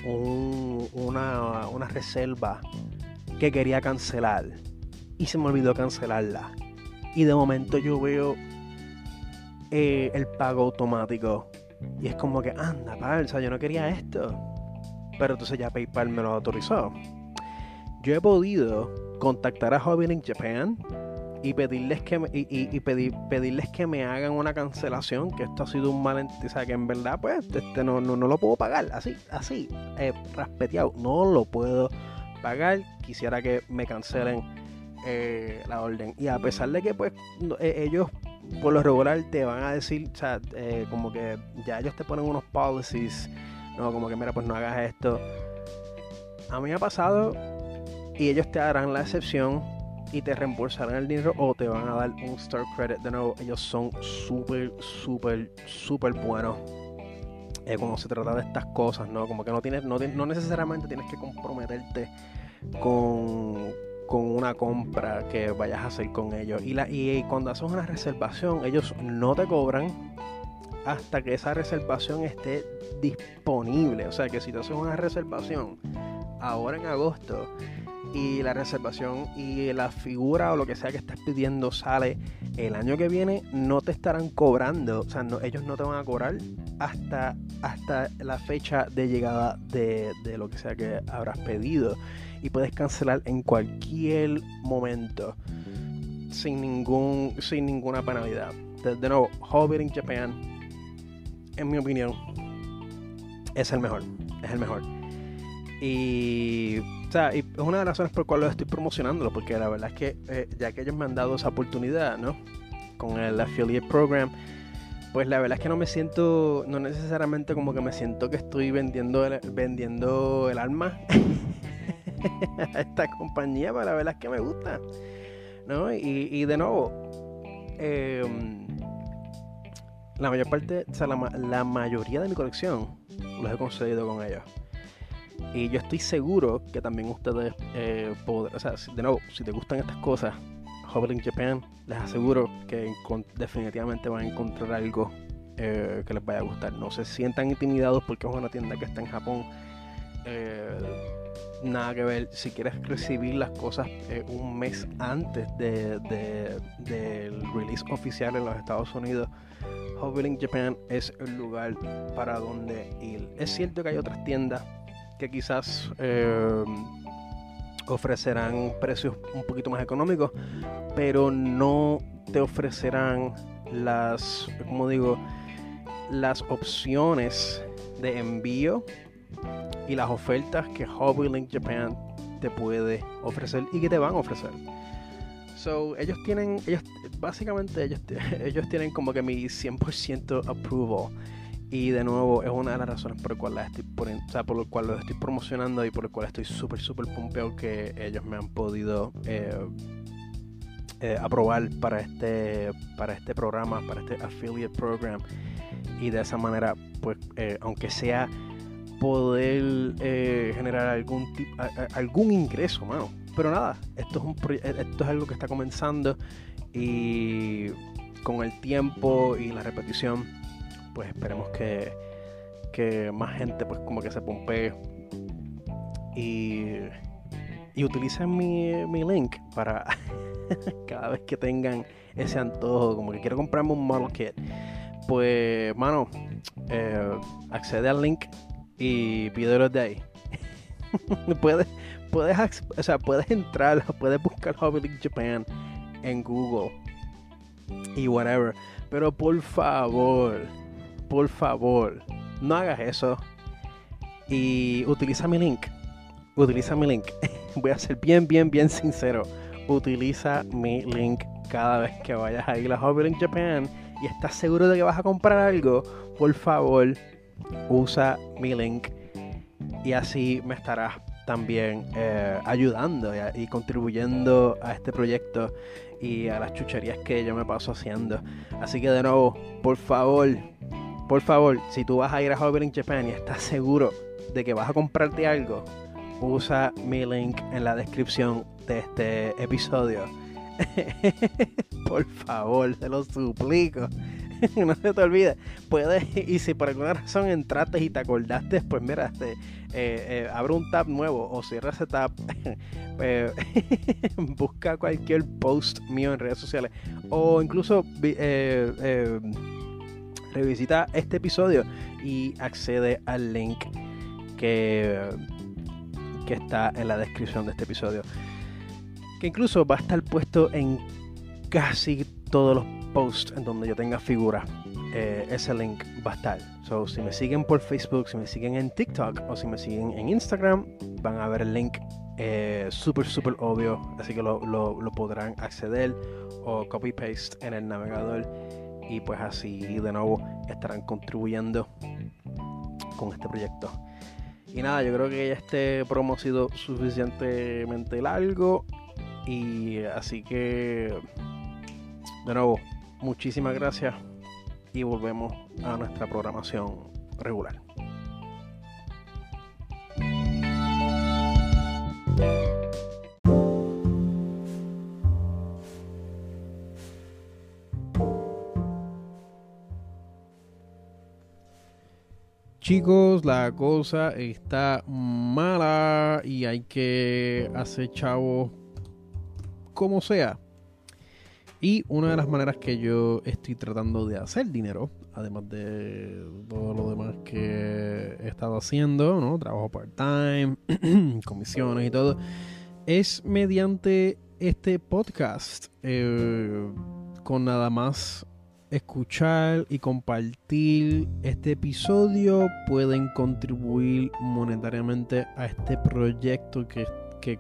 una, una reserva que quería cancelar y se me olvidó cancelarla. Y de momento yo veo eh, el pago automático. Y es como que, anda, palsa, yo no quería esto. Pero entonces ya PayPal me lo autorizó. Yo he podido contactar a Hobby Japan y pedirles que me, y, pedirles que me hagan una cancelación, que esto ha sido un malentendido, o sea, que en verdad pues este no, no, lo puedo pagar, así, así, eh, raspeteado, no lo puedo pagar, quisiera que me cancelen eh, la orden. Y a pesar de que pues eh, ellos por lo regular te van a decir, o sea, eh, como que ya ellos te ponen unos policies, no, como que mira, pues no hagas esto. A mí me ha pasado y ellos te harán la excepción y te reembolsarán el dinero o te van a dar un Star Credit. De nuevo, ellos son súper, súper, súper buenos eh, cuando se trata de estas cosas, ¿no? Como que no, tienes, no, no necesariamente tienes que comprometerte con, con una compra que vayas a hacer con ellos. Y, la, y cuando haces una reservación, ellos no te cobran hasta que esa reservación esté disponible. O sea que si tú haces una reservación ahora en agosto y la reservación y la figura o lo que sea que estás pidiendo sale el año que viene, no te estarán cobrando, o sea, ellos no te van a cobrar hasta, hasta la fecha de llegada de, de lo que sea que habrás pedido. Y puedes cancelar en cualquier momento sin, ningún, sin ninguna penalidad. De, nuevo, Hobbit Japan, en mi opinión, es el mejor. Es el mejor. Y y es una de las razones por las cuales estoy promocionándolo, porque la verdad es que eh, ya que ellos me han dado esa oportunidad, ¿no? Con el affiliate program, pues la verdad es que no me siento, no necesariamente como que me siento que estoy vendiendo el, vendiendo el alma a esta compañía, pero la verdad es que me gusta, ¿no? Y, de nuevo, em, la mayor parte, la mayoría de mi colección los he conseguido con ellos. Y yo estoy seguro que también ustedes eh, podrán, o sea, de nuevo, si te gustan estas cosas, Hobbling Japan, les aseguro que definitivamente van a encontrar algo eh, que les vaya a gustar. No se sientan intimidados porque es una tienda que está en Japón. Eh, nada que ver. Si quieres recibir las cosas un mes antes del release oficial en los Estados Unidos, Hobbling Japan es el lugar para donde ir. Es cierto que hay otras tiendas que quizás eh, ofrecerán precios un poquito más económicos, pero no te ofrecerán las, como digo, las opciones de envío y las ofertas que Hobby Link Japan te puede ofrecer y que te van a ofrecer. So, ellos tienen, ellos, básicamente ellos, ellos tienen como que mi 100% approval y de nuevo, es una de las razones por, cual estoy por, por lo cual lo estoy promocionando y por el cual estoy súper, súper pompeado que ellos me han podido eh, eh, aprobar para este, para este programa, para este affiliate program. Y de esa manera, pues, eh, aunque sea poder generar algún, tipo, algún ingreso, mano. Pero nada, esto es, un esto es algo que está comenzando y con el tiempo y la repetición pues esperemos que, que más gente pues como que se pompee y, y utilicen mi, mi link para cada vez que tengan ese antojo, como que quiero comprarme un model kit, pues mano, eh, accede al link y pídelo de ahí. puedes, puedes, o sea, puedes entrar, puedes buscar Hobby Link Japan en Google y whatever. Pero por favor, por favor, no hagas eso y utiliza mi link. Utiliza mi link. Voy a ser bien, bien, bien sincero. Utiliza mi link cada vez que vayas a ir a Hobby Link Japan y estás seguro de que vas a comprar algo. Por favor, usa mi link y así me estarás también eh, ayudando y, contribuyendo a este proyecto y a las chucherías que yo me paso haciendo. Así que de nuevo, por favor, por favor, si tú vas a ir a Hobby Japan y estás seguro de que vas a comprarte algo, usa mi link en la descripción de este episodio. por favor, te lo suplico. no se te olvide. Puedes, y si por alguna razón entraste y te acordaste, pues mira, este, eh, eh, abre un tab nuevo o cierra ese tab. Eh, busca cualquier post mío en redes sociales o incluso revisita este episodio y accede al link que, que está en la descripción de este episodio. Que incluso va a estar puesto en casi todos los posts en donde yo tenga figura. Eh, ese link va a estar. So, si me siguen por Facebook, si me siguen en TikTok o si me siguen en Instagram, van a ver el link eh, súper, súper obvio. Así que lo, lo podrán acceder o copy paste en el navegador y pues así de nuevo estarán contribuyendo con este proyecto. Y nada, yo creo que este promo ha sido suficientemente largo y así que de nuevo, muchísimas gracias y volvemos a nuestra programación regular. Chicos, la cosa está mala y hay que hacer chavo como sea. Y una de las maneras que yo estoy tratando de hacer dinero, además de todo lo demás que he estado haciendo, ¿no? Trabajo part-time, comisiones y todo, es mediante este podcast. Eh, con nada más escuchar y compartir este episodio pueden contribuir monetariamente a este proyecto que, que,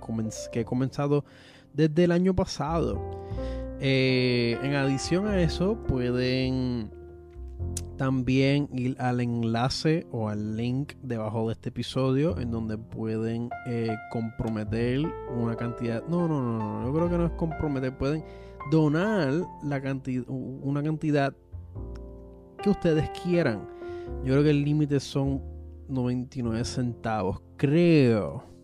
que he comenzado desde el año pasado. Eh, en adición a eso, pueden también ir al enlace o al link debajo de este episodio en donde pueden eh, comprometer una cantidad. No, no, no, no, yo creo que no es comprometer, pueden donar la cantidad, una cantidad que ustedes quieran. Yo creo que el límite son 99 centavos. Creo.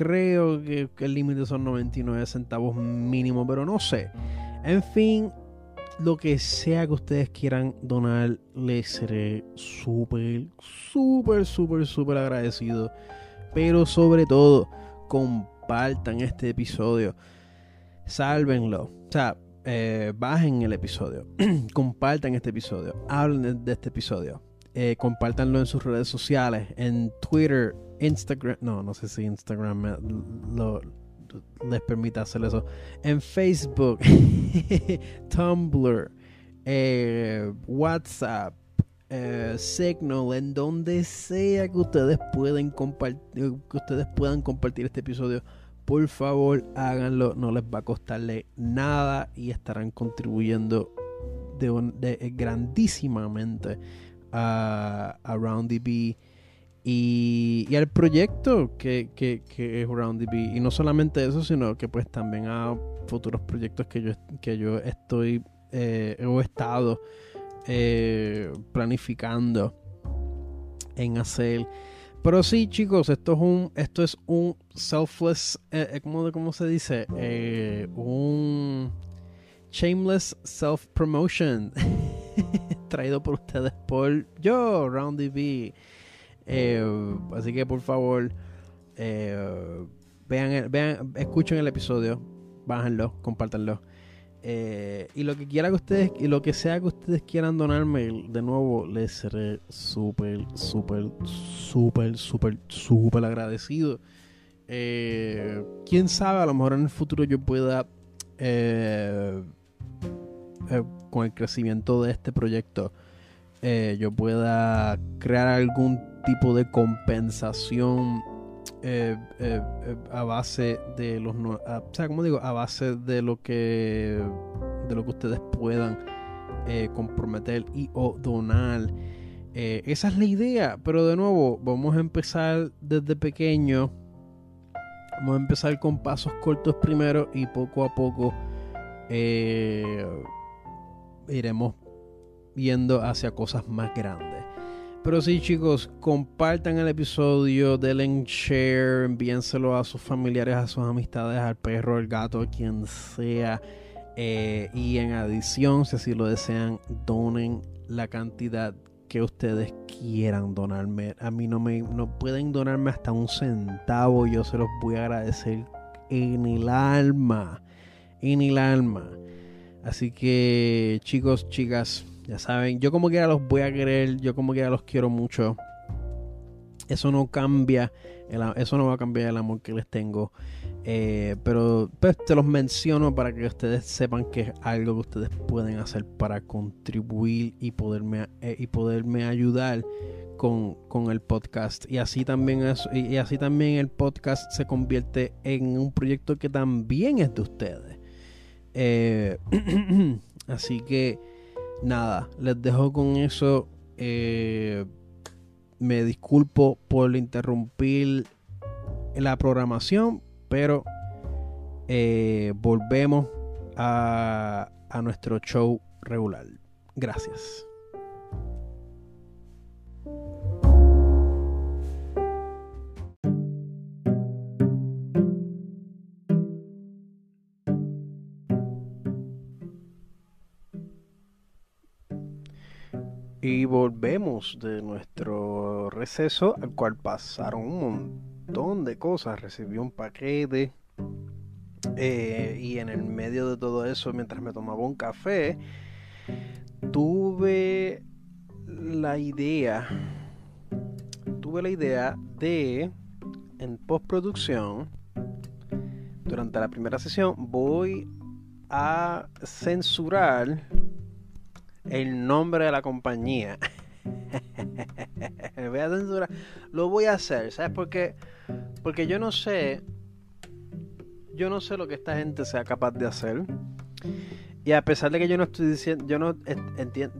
Creo que, el límite son 99 centavos mínimo, pero no sé. En fin, lo que sea que ustedes quieran donar, les seré súper, súper, súper, súper agradecido. Pero sobre todo, compartan este episodio. Sálvenlo. O sea, eh, bajen el episodio. compartan este episodio. Hablen de, este episodio. Eh, compártanlo en sus redes sociales. En Twitter, Instagram. No, no sé si Instagram les permite hacer eso. En Facebook, Tumblr, eh, WhatsApp, Signal, en donde sea que ustedes pueden compartir, que ustedes puedan compartir este episodio por favor háganlo, no les va a costarle nada y estarán contribuyendo de, eh, grandísimamente a, a RoundDB y, al proyecto que, que, que, es RoundDB. Y no solamente eso, sino que pues también a futuros proyectos que yo, que yo estoy eh, he estado eh, planificando en hacer. Pero sí, chicos, esto es un, esto es un selfless, eh, eh ¿cómo, se dice? Un shameless self-promotion. Traído por ustedes por yo, RoundDB. Eh, así que por favor, vean, vean, escuchen el episodio, bájenlo, compártanlo. Eh, y lo que quiera que ustedes, y lo que sea que ustedes quieran donarme, de nuevo, les seré súper, súper, súper, súper, súper agradecido. Eh, quién sabe, a lo mejor en el futuro yo pueda, eh, con el crecimiento de este proyecto, yo pueda crear algún tipo de compensación eh, eh, eh, a base de los o sea como digo a base de lo que de lo que ustedes puedan comprometer y o donar. Esa es la idea pero de nuevo vamos a empezar desde pequeño. Vamos a empezar con pasos cortos primero y poco a poco iremos viendo hacia cosas más grandes pero sí, chicos, compartan el episodio, denle share, envíenselo a sus familiares, a sus amistades, al perro, al gato, a quien sea. Eh, y en adición, si así lo desean, donen la cantidad que ustedes quieran donarme. A mí no me no pueden donarme hasta un centavo. Yo se los voy a agradecer en el alma. En el alma. Así que, chicos, chicas, Ya saben, yo como quiera los voy a querer, yo como quiera los quiero mucho. Eso no cambia, eso no va a cambiar el amor que les tengo. Eh, pero pues te los menciono para que ustedes sepan que es algo que ustedes pueden hacer para contribuir y poderme, eh, y poderme ayudar con, el podcast. Y así, también y así también el podcast se convierte en un proyecto que también es de ustedes. Eh, así que nada, les dejo con eso. me disculpo por interrumpir la programación pero eh, volvemos a nuestro show regular. Gracias. Y volvemos de nuestro receso, al cual pasaron un montón de cosas. Recibí un paquete. Eh, y en el medio de todo eso, mientras me tomaba un café, tuve la idea. Tuve la idea de, en postproducción, durante la primera sesión, voy a censurar el nombre de la compañía. voy a censurar. Lo voy a hacer, ¿sabes? Porque porque yo no sé. Yo no sé lo que esta gente sea capaz de hacer. Y a pesar de que yo no estoy diciendo, yo no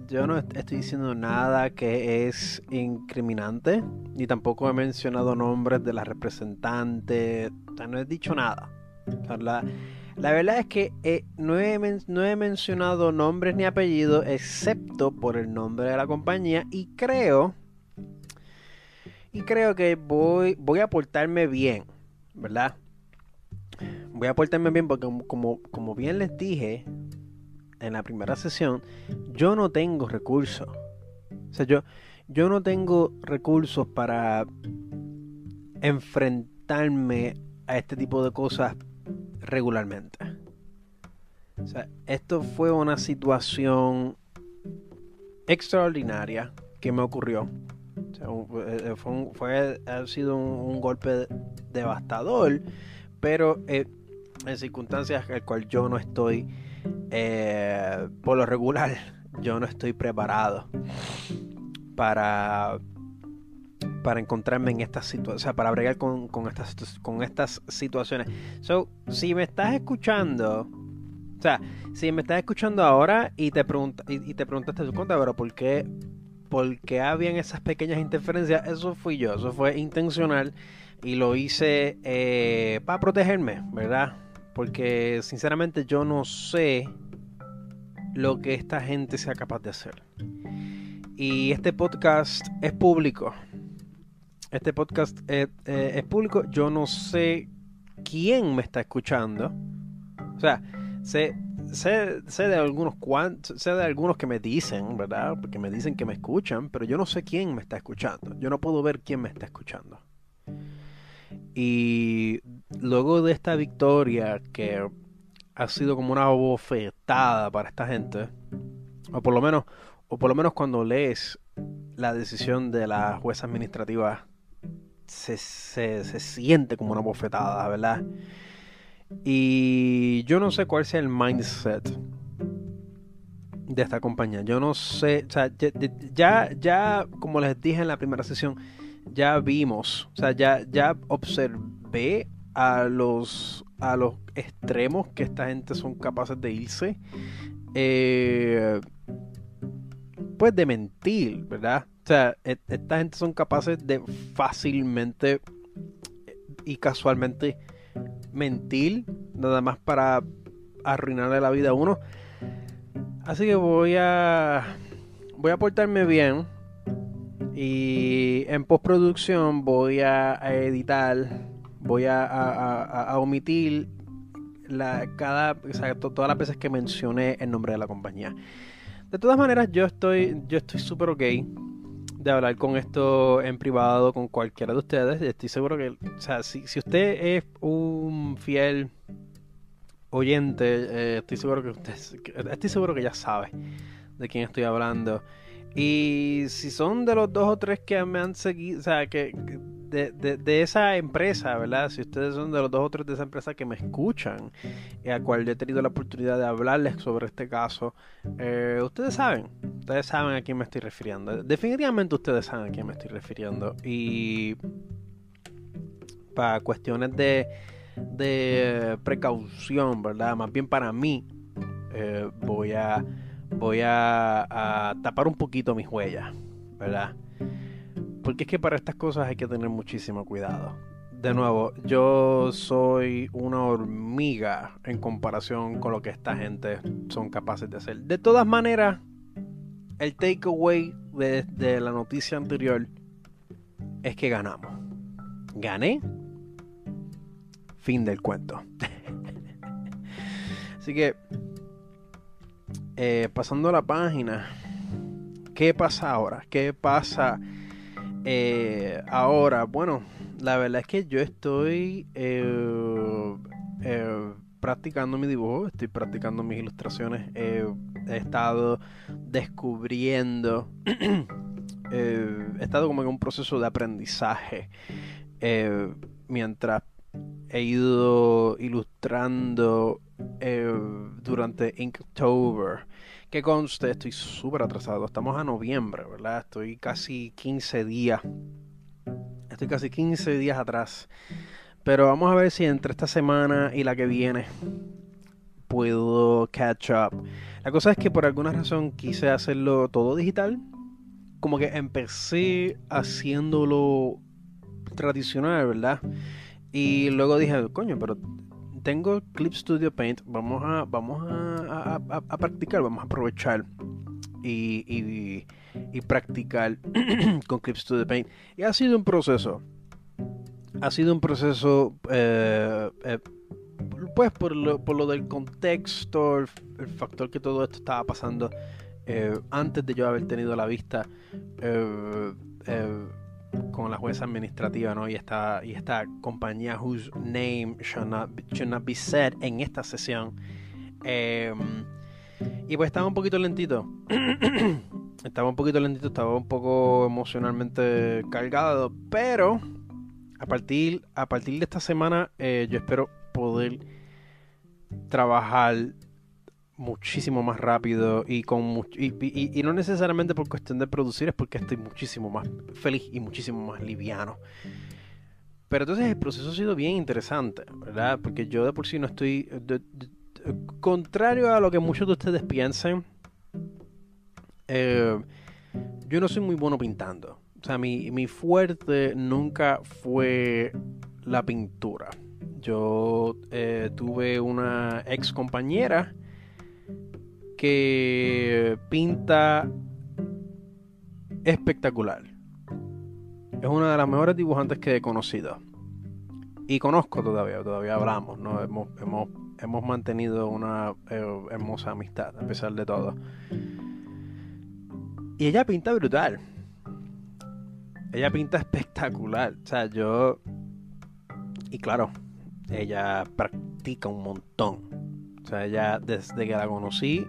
yo no estoy diciendo nada que es incriminante, ni tampoco he mencionado nombres de las representantes, o sea, no he dicho nada. la, verdad es que eh, no, he, no he mencionado nombres ni apellidos, excepto por el nombre de la compañía, y creo y creo que voy, voy a portarme bien, ¿verdad? Voy a portarme bien porque como, como bien les dije en la primera sesión, yo no tengo recursos. O sea, yo, yo no tengo recursos para enfrentarme a este tipo de cosas regularmente. O sea, esto fue una situación extraordinaria que me ocurrió. Eh, fue, ha sido un, golpe devastador, pero eh, en circunstancias en las cuales yo no estoy, eh, por lo regular, yo no estoy preparado para para encontrarme en estas situaciones, o sea, para bregar con, estas, con estas situaciones. So, si me estás escuchando, o sea, si me estás escuchando ahora y te, pregunta, y, te preguntaste su cuenta, pero ¿por qué porque habían esas pequeñas interferencias, eso fui yo, eso fue intencional y lo hice eh, para protegerme, ¿verdad? Porque sinceramente yo no sé lo que esta gente sea capaz de hacer. Y este podcast es público. Este podcast es, eh, es público. Yo no sé quién me está escuchando. O sea, sé, sé, de algunos sé de algunos que me dicen, ¿verdad? Porque me dicen que me escuchan, pero yo no sé quién me está escuchando. Yo no puedo ver quién me está escuchando. Y luego de esta victoria que ha sido como una bofetada para esta gente, o por lo menos, o por lo menos cuando lees la decisión de la jueza administrativa, se, se, se siente como una bofetada, ¿verdad? Y yo no sé cuál sea el mindset de esta compañía. Yo no sé, o sea, ya, ya, como les dije en la primera sesión, ya vimos, o sea, ya, ya observé a los, a los extremos que esta gente son capaces de irse. Eh, pues de mentir, ¿verdad? O sea, e, esta gente son capaces de fácilmente y casualmente mentir, nada más para arruinarle la vida a uno. Así que voy a voy a portarme bien y en postproducción voy a, editar, voy a, omitir cada, todas las veces que mencioné el nombre de la compañía. De todas maneras, yo estoy yo estoy súper ok de hablar con esto en privado con cualquiera de ustedes. Estoy seguro que, o sea, si, usted es un fiel oyente, eh, estoy seguro que usted, estoy seguro que ya sabe de quién estoy hablando. Y si son de los dos o tres que me han seguido, o sea, que, de, esa empresa, ¿verdad? Si ustedes son de los dos o tres de esa empresa que me escuchan, y a cual yo he tenido la oportunidad de hablarles sobre este caso, eh, ustedes saben, ustedes saben a quién me estoy refiriendo. Definitivamente ustedes saben a quién me estoy refiriendo. Y para cuestiones de, de precaución, ¿verdad? Más bien para mí, eh, voy a voy a, tapar un poquito mis huellas, ¿verdad? Porque es que para estas cosas hay que tener muchísimo cuidado. De nuevo, yo soy una hormiga en comparación con lo que esta gente son capaces de hacer. De todas maneras, el takeaway de, de la noticia anterior es que ganamos. Gané. Fin del cuento. Así que eh, pasando la página, ¿qué pasa ahora? ¿Qué pasa eh, ahora? Bueno, la verdad es que yo estoy eh, practicando mi dibujo, estoy practicando mis ilustraciones, he estado descubriendo, he estado como en un proceso de aprendizaje mientras he ido ilustrando durante Inktober. Que conste, estoy súper atrasado. Estamos a noviembre, ¿verdad? Estoy casi 15 días. Estoy casi 15 días atrás. Pero vamos a ver si entre esta semana y la que viene puedo catch up. La cosa es que por alguna razón quise hacerlo todo digital. Como que empecé haciéndolo tradicional, ¿verdad? Y luego dije, coño, pero tengo Clip Studio Paint, vamos a, vamos a, a, practicar, vamos a aprovechar y, y, practicar con Clip Studio Paint. Y ha sido un proceso. Ha sido un proceso, eh, eh, pues por lo, por lo del contexto, el, factor que todo esto estaba pasando eh, antes de yo haber tenido la vista con la jueza administrativa ¿no? y, esta, y esta compañía whose name should not, be, said en esta sesión. Em, y pues estaba un poquito lentito. estaba un poquito lentito, estaba un poco emocionalmente cargado, pero a partir, a partir de esta semana eh, yo espero poder trabajar muchísimo más rápido y con y, no necesariamente por cuestión de producir es porque estoy muchísimo más feliz y muchísimo más liviano. Pero entonces el proceso ha sido bien interesante verdad porque yo de por sí no estoy contrario a lo que muchos de ustedes piensen eh, yo no soy muy bueno pintando. O sea mi, mi fuerte nunca fue la pintura. Yo eh, tuve una ex compañera que pinta espectacular. Es una de las mejores dibujantes que he conocido. Y conozco todavía, todavía hablamos, ¿no? Hemos, hemos, hemos mantenido una eh, hermosa amistad a pesar de todo. Y ella pinta brutal. Ella pinta espectacular. O sea, yo... Y claro, ella practica un montón. O sea, ella desde que la conocí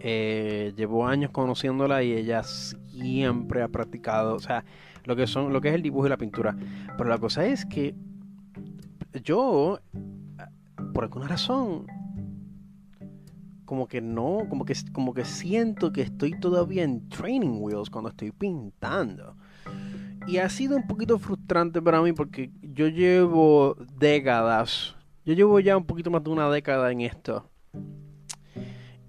eh, llevo años conociéndola y ella siempre ha practicado, o sea, lo que son, lo que es el dibujo y la pintura. Pero la cosa es que yo, por alguna razón, como que no, como que, como que siento que estoy todavía en training wheels cuando estoy pintando. Y ha sido un poquito frustrante para mí porque yo llevo décadas, yo llevo ya un poquito más de una década en esto.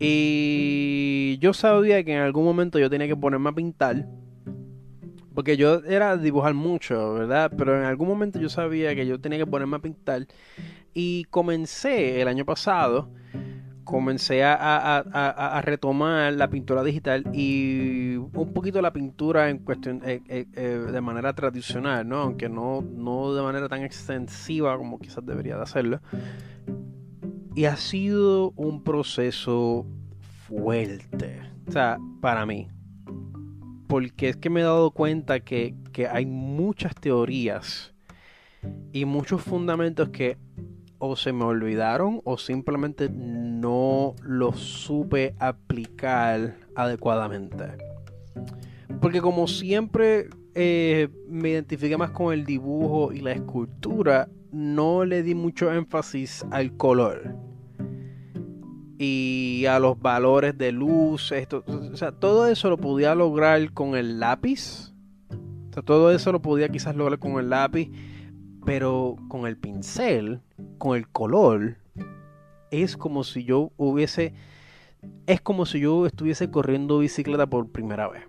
Y yo sabía que en algún momento yo tenía que ponerme a pintar. Porque yo era dibujar mucho, ¿verdad? Pero en algún momento yo sabía que yo tenía que ponerme a pintar. Y comencé el año pasado, comencé a, retomar la pintura digital y un poquito la pintura en cuestión eh, eh, eh, de manera tradicional, ¿no? Aunque no, no de manera tan extensiva como quizás debería de hacerlo. Y ha sido un proceso fuerte. O sea, para mí. Porque es que me he dado cuenta que, hay muchas teorías y muchos fundamentos que o se me olvidaron o simplemente no los supe aplicar adecuadamente. Porque como siempre eh, me identifiqué más con el dibujo y la escultura, no le di mucho énfasis al color y a los valores de luz. Esto, o sea, todo eso lo podía lograr con el lápiz. Todo eso lo podía quizás lograr con el lápiz, pero con el pincel, con el color, es como si yo hubiese. Es como si yo estuviese corriendo bicicleta por primera vez.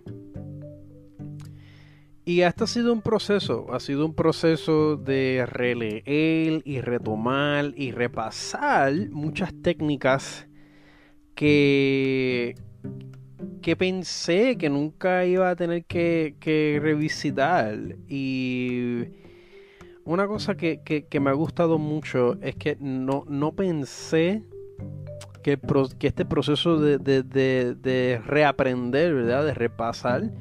Y esto ha sido un proceso, ha sido un proceso de releer y retomar y repasar muchas técnicas que, que pensé que nunca iba a tener que, revisitar. Y una cosa que, me ha gustado mucho es que no, no pensé que, que este proceso de, de, reaprender, ¿verdad? De repasar,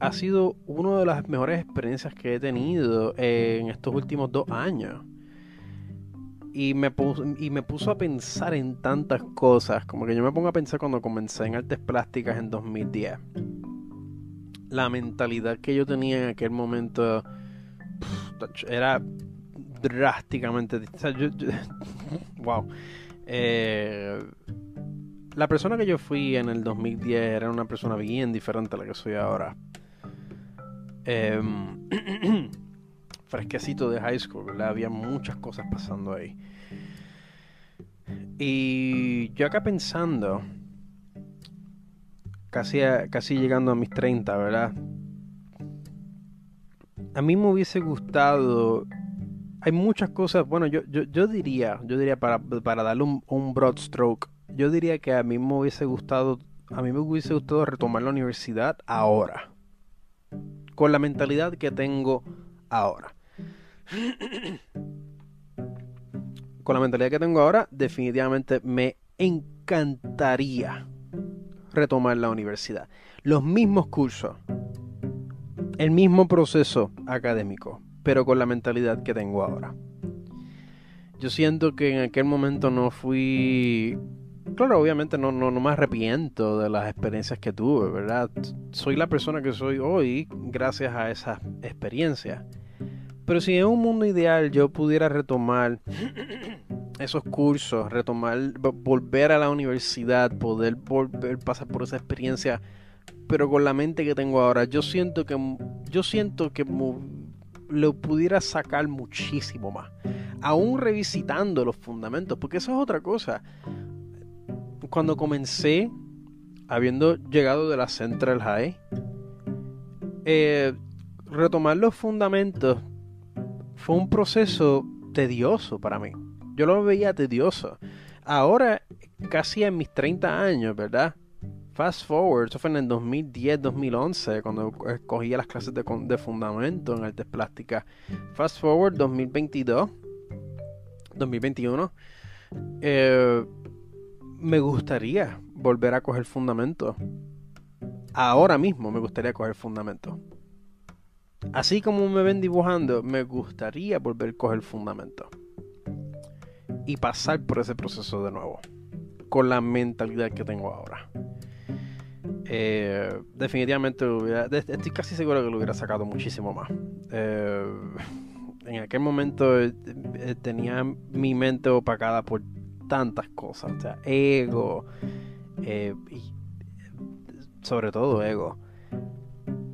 ha sido una de las mejores experiencias que he tenido en estos últimos dos años. Y me, puso, y me puso a pensar en tantas cosas, como que yo me pongo a pensar cuando comencé en artes plásticas en 2010. La mentalidad que yo tenía en aquel momento era drásticamente... wow. Eh, la persona que yo fui en el 2010 era una persona bien diferente a la que soy ahora. Em, fresquecito de high school, ¿verdad? Había muchas cosas pasando ahí. Y yo acá pensando, casi, casi llegando a mis 30, ¿verdad? A mí me hubiese gustado. Hay muchas cosas. Bueno, yo, yo, diría, yo diría para, para darle un, un broad stroke, yo diría que a mí me hubiese gustado. A mí me hubiese gustado retomar la universidad ahora con la mentalidad que tengo ahora. con la mentalidad que tengo ahora, definitivamente me encantaría retomar la universidad. Los mismos cursos, el mismo proceso académico, pero con la mentalidad que tengo ahora. Yo siento que en aquel momento no fui claro, obviamente no, no, no, me arrepiento de las experiencias que tuve, ¿verdad? Soy la persona que soy hoy gracias a esas experiencias. Pero si en un mundo ideal yo pudiera retomar esos cursos, retomar, volver a la universidad, poder volver pasar por esa experiencia, pero con la mente que tengo ahora, yo siento que yo siento que lo pudiera sacar muchísimo más. Aún revisitando los fundamentos, porque eso es otra cosa cuando comencé, habiendo llegado de la Central High, eh, retomar los fundamentos fue un proceso tedioso para mí. Yo lo veía tedioso. Ahora, casi en mis 30 años, ¿verdad? Fast forward, eso fue en el 2010, 2011, cuando escogía las clases de, de fundamento en artes plásticas. Fast forward 2022, 2021. Eh, me gustaría volver a coger fundamento. Ahora mismo me gustaría coger fundamento. Así como me ven dibujando, me gustaría volver a coger fundamento. Y pasar por ese proceso de nuevo. Con la mentalidad que tengo ahora. Eh, definitivamente estoy casi seguro que lo hubiera sacado muchísimo más. Eh, en aquel momento eh, tenía mi mente opacada por tantas cosas, o sea, ego, eh, y sobre todo ego.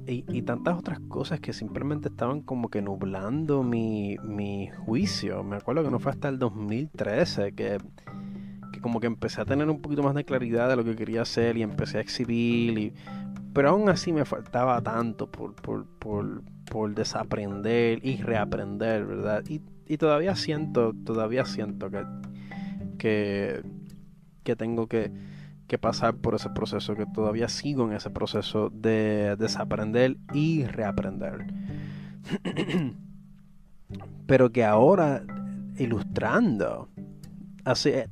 Y, tantas otras cosas que simplemente estaban como que nublando mi, mi juicio. Me acuerdo que no fue hasta el 2013 que, que, como que empecé a tener un poquito más de claridad de lo que quería hacer y empecé a exhibir. Y, pero aún así me faltaba tanto por, por, por, por desaprender y reaprender, ¿verdad? Y, y todavía siento, todavía siento que que, tengo que, pasar por ese proceso, que todavía sigo en ese proceso de desaprender y reaprender. Pero que ahora, ilustrando,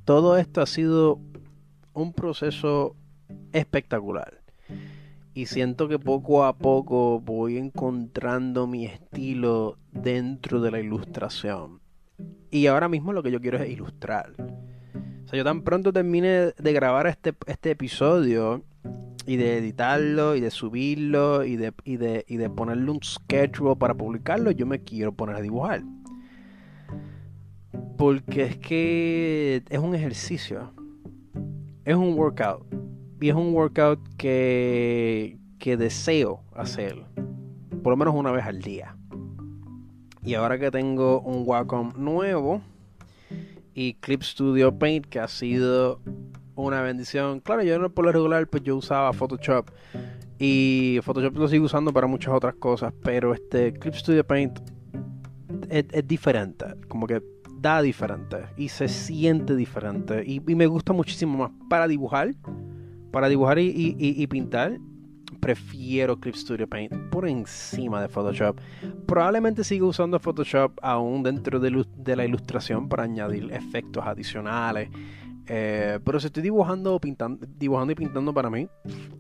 todo esto ha sido un proceso espectacular. Y siento que poco a poco voy encontrando mi estilo dentro de la ilustración Y ahora mismo lo que yo quiero es ilustrar. Yo tan pronto termine de grabar este, este episodio y de editarlo y de subirlo y de, y de, y de ponerle un schedule para publicarlo, yo me quiero poner a dibujar. Porque es que es un ejercicio. Es un workout. Y es un workout que, que deseo hacer. Por lo menos una vez al día. Y ahora que tengo un Wacom nuevo y Clip Studio Paint que ha sido una bendición. Claro, yo no por lo regular pues yo usaba Photoshop y Photoshop lo sigo usando para muchas otras cosas, pero este Clip Studio Paint es, diferente, como que da diferente y se siente diferente y, me gusta muchísimo más para dibujar, para dibujar y, pintar. Prefiero Clip Studio Paint por encima de Photoshop. Probablemente siga usando Photoshop aún dentro de, de la ilustración para añadir efectos adicionales eh, pero si estoy dibujando, pintando, dibujando y pintando para mí,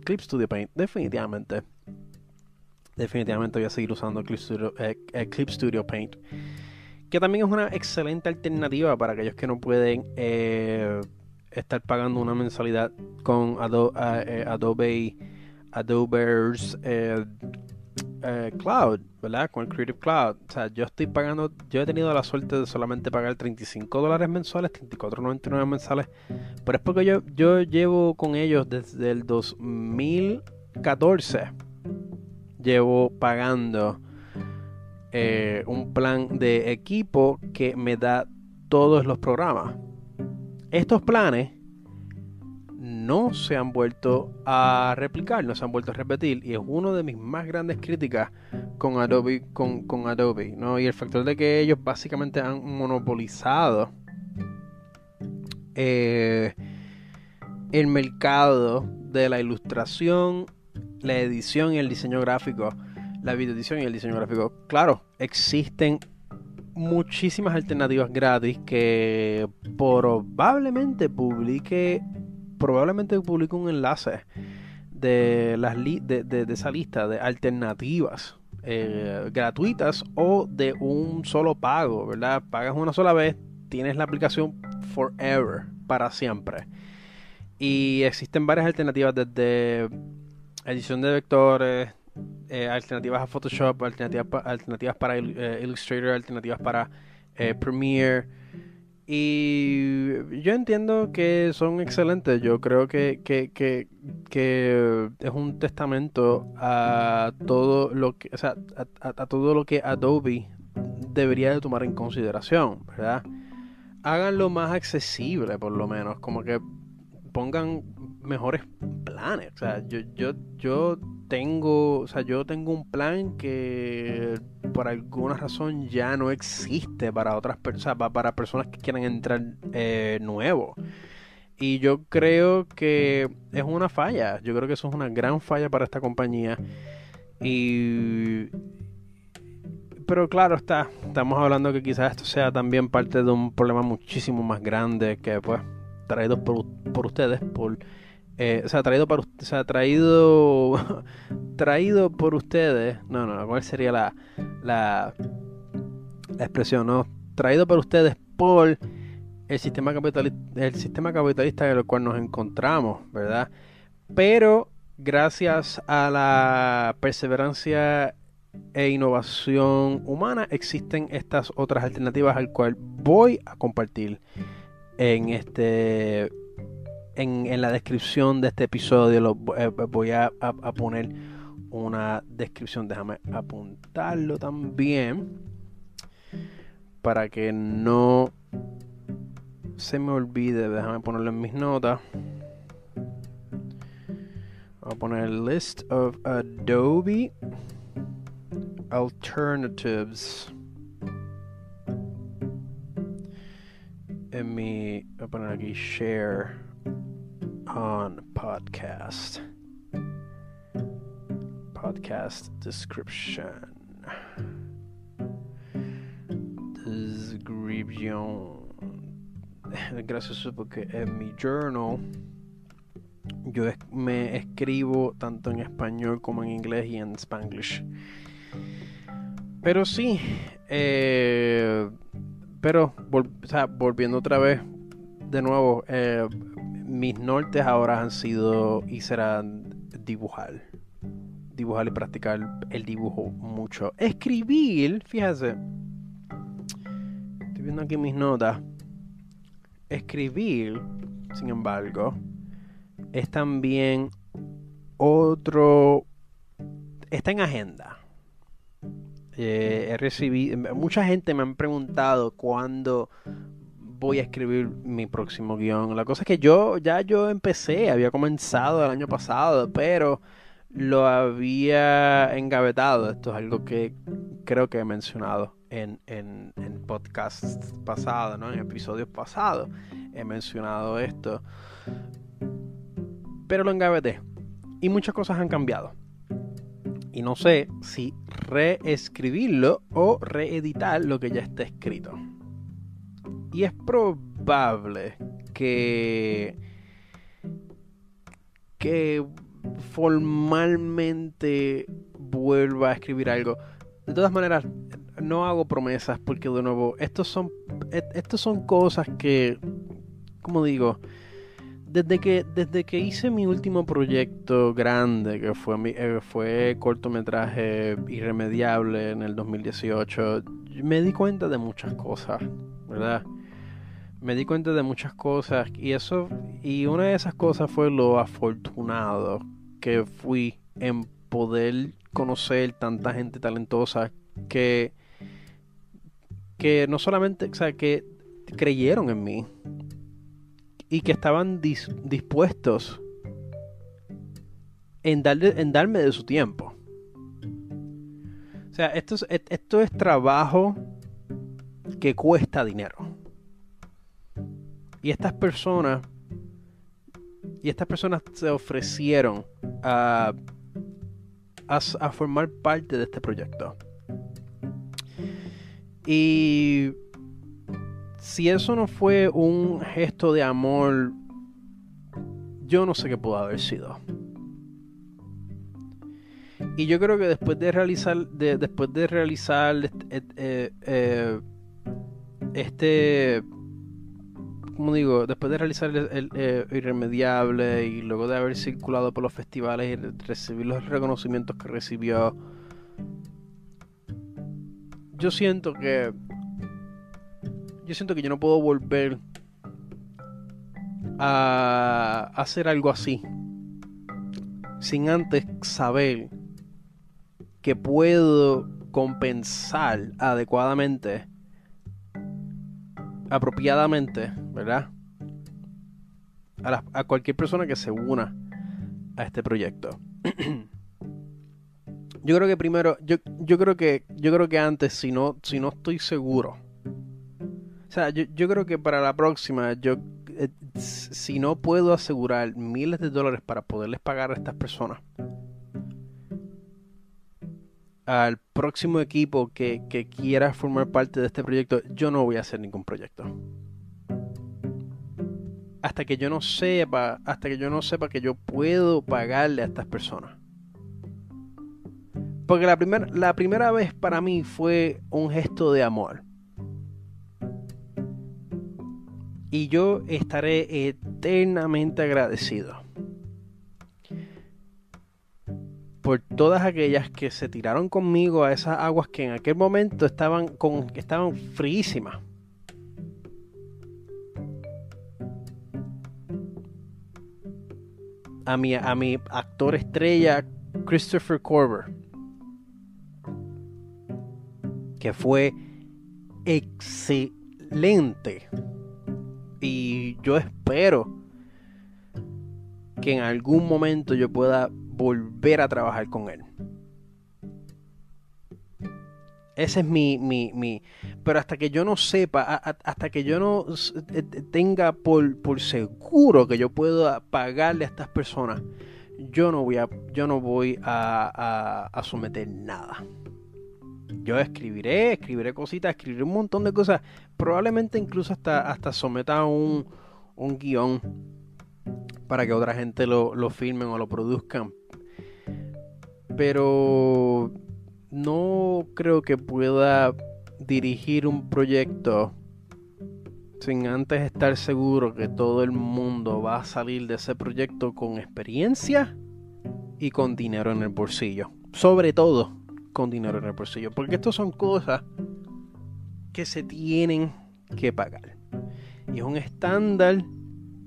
Clip Studio Paint, definitivamente. Definitivamente voy a seguir usando Clip Studio, eh, eh, Paint. Que también es una excelente alternativa para aquellos que no pueden estar pagando una mensualidad con Adobe Adobe's eh, cloud, ¿verdad? Con el Creative Cloud. O sea, yo estoy pagando, yo he tenido la suerte de solamente pagar 35 dólares mensuales, 34.99 mensuales, pero es porque yo, yo llevo con ellos desde el 2014. Llevo pagando eh, un plan de equipo que me da todos los programas. Estos planes no se han vuelto a replicar, no se han vuelto a repetir. Y es una de mis más grandes críticas con Adobe, con, Adobe, ¿no? Y el factor de que ellos básicamente han monopolizado eh, el mercado de la ilustración, la edición y el diseño gráfico. La videoedición y el diseño gráfico. Claro, existen muchísimas alternativas gratis que probablemente publique probablemente publico un enlace de, las de, esa lista de alternativas eh, gratuitas o de un solo pago, ¿verdad? Pagas una sola vez, tienes la aplicación forever, para siempre. Y existen varias alternativas desde edición de vectores, eh, alternativas a Photoshop, alternativas, alternativas para eh, Illustrator, alternativas para Premiere y yo entiendo que son excelentes. Yo creo que, que, es un testamento a todo lo que, o sea, a, todo lo que Adobe debería de tomar en consideración, ¿verdad? Háganlo más accesible, por lo menos, como que pongan mejores planes. O sea, yo, yo, yo tengo, o sea, yo tengo un plan que por alguna razón ya no existe para otras personas, para personas que quieran entrar eh, nuevo. Y yo creo que es una falla. Yo creo que eso es una gran falla para esta compañía. Y pero claro está, estamos hablando que quizás esto sea también parte de un problema muchísimo más grande que pues traído por, por ustedes, por eh, o sea, traído para o sea, traído traído por ustedes. No, no, ¿cuál sería la, la, expresión? No, traído por ustedes por el sistema capitalista, el sistema capitalista en el cual nos encontramos, ¿verdad? Pero gracias a la perseverancia e innovación humana existen estas otras alternativas al cual voy a compartir en este en, la descripción de este episodio lo, eh, voy a, poner una descripción. Déjame apuntarlo también. Para que no se me olvide. Déjame ponerlo en mis notas. Voy a poner list of Adobe alternatives. En mi. Voy a poner aquí share on podcast. Podcast description. Description. Gracias porque en mi journal yo me escribo tanto en español como en inglés y en spanglish. Pero sí, eh, pero volviendo otra vez, de nuevo, eh, mis nortes ahora han sido y serán dibujar. Dibujar y practicar el dibujo mucho. Escribir, fíjese. Estoy viendo aquí mis notas. Escribir, sin embargo, es también otro... Está en agenda. Eh, he recibido... Mucha gente me han preguntado cuándo voy a escribir mi próximo guion. La cosa es que yo ya yo empecé, había comenzado el año pasado, pero lo había engavetado. Esto es algo que creo que he mencionado en, en, en podcasts pasados, ¿no? en episodios pasados. He mencionado esto. Pero lo engaveté. Y muchas cosas han cambiado. Y no sé si reescribirlo o reeditar lo que ya está escrito. Y es probable que, que formalmente vuelva a escribir algo. De todas maneras, no hago promesas porque de nuevo, estos son, estos son cosas que, como digo, desde que, desde que hice mi último proyecto grande, que fue, mi, eh, fue cortometraje irremediable en el 2018, me di cuenta de muchas cosas, ¿verdad? me di cuenta de muchas cosas y eso y una de esas cosas fue lo afortunado que fui en poder conocer tanta gente talentosa que que no solamente, o sea, que creyeron en mí y que estaban dispuestos en, darle, en darme de su tiempo. O sea, esto esto es trabajo que cuesta dinero. Y estas personas, y estas personas se ofrecieron a, a, formar parte de este proyecto. Y si eso no fue un gesto de amor, yo no sé qué pudo haber sido. Y yo creo que después de realizar, después de realizar este, eh, eh, este como digo, después de realizar el, eh, Irremediable y luego de haber circulado por los festivales y recibir los reconocimientos que recibió, yo siento que yo siento que yo no puedo volver a hacer algo así sin antes saber que puedo compensar adecuadamente apropiadamente, ¿verdad? A, cualquier persona que se una a este proyecto. yo creo que primero, yo, yo, creo que, yo creo que antes, si no, si no estoy seguro. O sea, yo, creo que para la próxima, yo, eh, si no puedo asegurar miles de dólares para poderles pagar a estas personas, al próximo equipo que, quiera formar parte de este proyecto, yo no voy a hacer ningún proyecto. Hasta que yo no sepa, hasta que yo no sepa que yo puedo pagarle a estas personas. Porque la, la primera vez para mí fue un gesto de amor. Y yo estaré eternamente agradecido por todas aquellas que se tiraron conmigo a esas aguas que en aquel momento estaban, con, estaban fríísimas. A mi, a mi actor estrella Christopher Corber, que fue excelente. Y yo espero que en algún momento yo pueda volver a trabajar con él. Ese es mi, mi, mi, Pero hasta que yo no sepa, hasta que yo no tenga por, por seguro que yo puedo pagarle a estas personas, yo no voy a, yo no voy a, a, someter nada. Yo escribiré, escribiré cositas, escribiré un montón de cosas. Probablemente incluso hasta, hasta someta un, un guion para que otra gente lo, lo filmen o lo produzcan pero no creo que pueda dirigir un proyecto sin antes estar seguro que todo el mundo va a salir de ese proyecto con experiencia y con dinero en el bolsillo. Sobre todo con dinero en el bolsillo. Porque estas son cosas que se tienen que pagar. Y es un estándar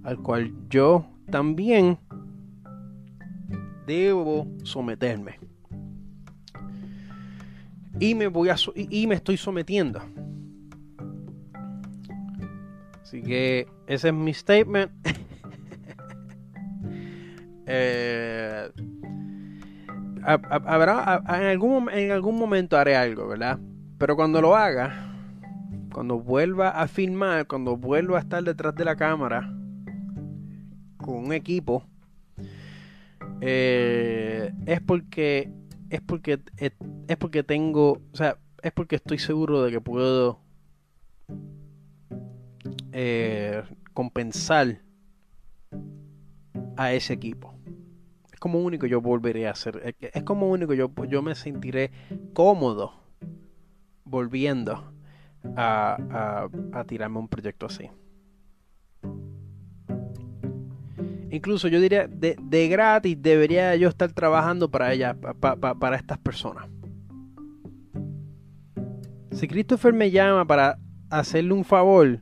al cual yo también debo someterme. Y me voy a y me estoy sometiendo. Así que ese es mi statement. eh, habrá, en, algún, en algún momento haré algo, ¿verdad? Pero cuando lo haga, cuando vuelva a filmar, cuando vuelva a estar detrás de la cámara con un equipo, eh, es porque es porque es, porque tengo, o sea, es porque estoy seguro de que puedo eh, compensar a ese equipo como único yo volveré a hacer. Es como único yo, yo me sentiré cómodo volviendo a, a, tirarme un proyecto así. Incluso yo diría, de, de gratis debería yo estar trabajando para ella, para estas personas. Si Christopher me llama para hacerle un favor,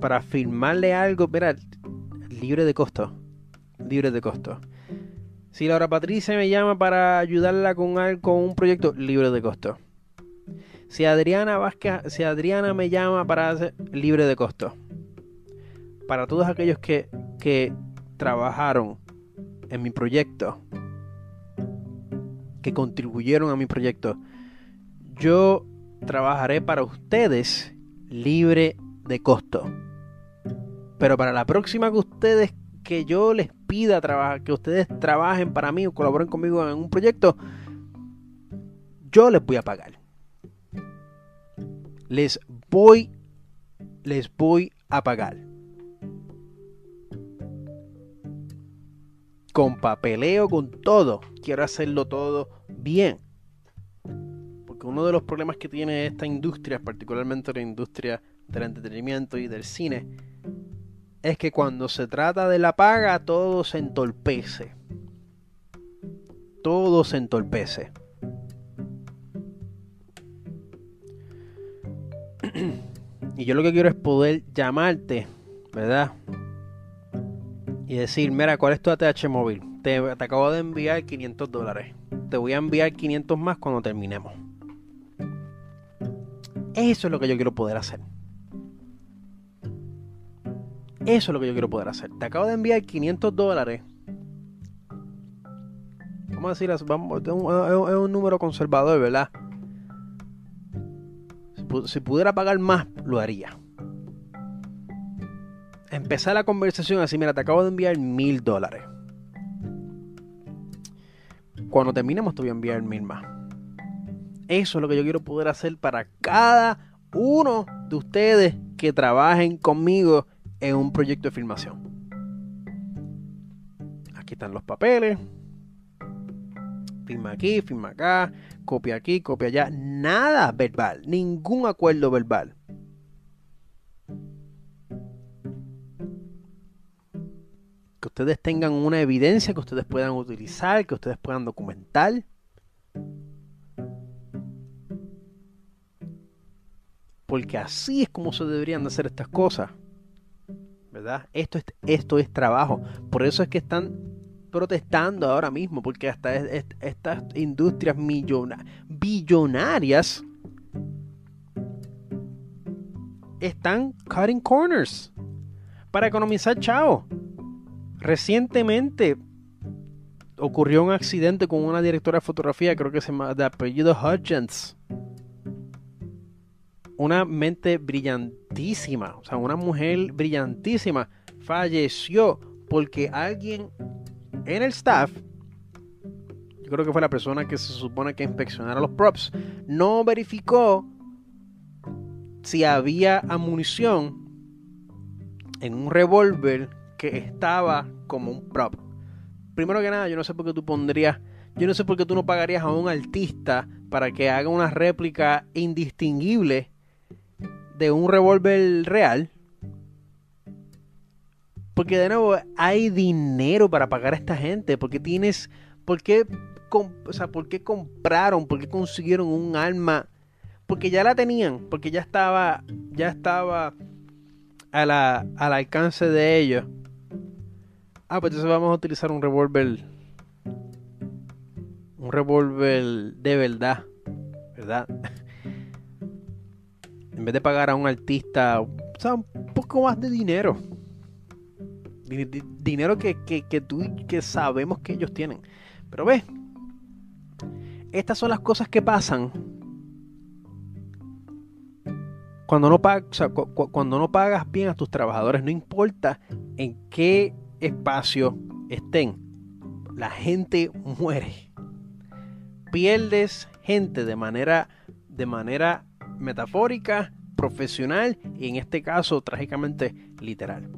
para firmarle algo, mira, libre de costo libre de costo. Si Laura Patricia me llama para ayudarla con, con un proyecto, libre de costo. Si Adriana Vázquez, si Adriana me llama para hacer libre de costo. Para todos aquellos que, que trabajaron en mi proyecto, que contribuyeron a mi proyecto, yo trabajaré para ustedes libre de costo. Pero para la próxima que ustedes que yo les pida trabajar, que ustedes trabajen para mí o colaboren conmigo en un proyecto, yo les voy a pagar. Les voy, les voy a pagar. Con papeleo, con todo. Quiero hacerlo todo bien. Porque uno de los problemas que tiene esta industria, particularmente la industria del entretenimiento y del cine, es que cuando se trata de la paga todo se entorpece. Todo se entorpece. y yo lo que quiero es poder llamarte, ¿verdad? Y decir, mira, ¿cuál es tu ATH móvil? Te, te acabo de enviar 500 dólares. Te voy a enviar 500 más cuando terminemos. Eso es lo que yo quiero poder hacer. Eso es lo que yo quiero poder hacer. Te acabo de enviar 500 dólares. Vamos a decir, vamos, es, un, número conservador, ¿verdad? Si, pudiera pagar más, lo haría. Empezar la conversación así, mira, te acabo de enviar mil dólares. Cuando terminemos te voy a enviar mil más. Eso es lo que yo quiero poder hacer para cada uno de ustedes que trabajen conmigo en un proyecto de filmación. Aquí están los papeles. Firma aquí, firma acá, copia aquí, copia allá. Nada verbal, ningún acuerdo verbal. Que ustedes tengan una evidencia que ustedes puedan utilizar, que ustedes puedan documentar. Porque así es como se deberían de hacer estas cosas. Esto es, esto es trabajo. Por eso es que están protestando ahora mismo, porque hasta estas industrias billonarias están cutting corners para economizar chao. Recientemente ocurrió un accidente con una directora de fotografía, creo que se llama de apellido Hutchins una mente brillantísima, o sea, una mujer brillantísima, falleció porque alguien en el staff, yo creo que fue la persona que se supone que inspeccionara los props, no verificó si había munición en un revólver que estaba como un prop. Primero que nada, yo no sé por qué tú pondrías, yo no sé por qué tú no pagarías a un artista para que haga una réplica indistinguible de un revólver real. Porque de nuevo hay dinero para pagar a esta gente. Porque tienes. ¿Por qué, o sea, ¿por qué compraron? ¿Por qué consiguieron un arma? Porque ya la tenían. Porque ya estaba. Ya estaba a la, al alcance de ellos. Ah, pues entonces vamos a utilizar un revólver. Un revólver de verdad. ¿Verdad? en vez de pagar a un artista, un poco más de dinero. dinero que, que, tú que sabemos que ellos tienen. Pero ve, estas son las cosas que pasan cuando no, cuando no pagas bien a tus trabajadores. No importa en qué espacio estén, la gente muere. Pierdes gente de manera, de manera metafórica, profesional y en este caso trágicamente literal.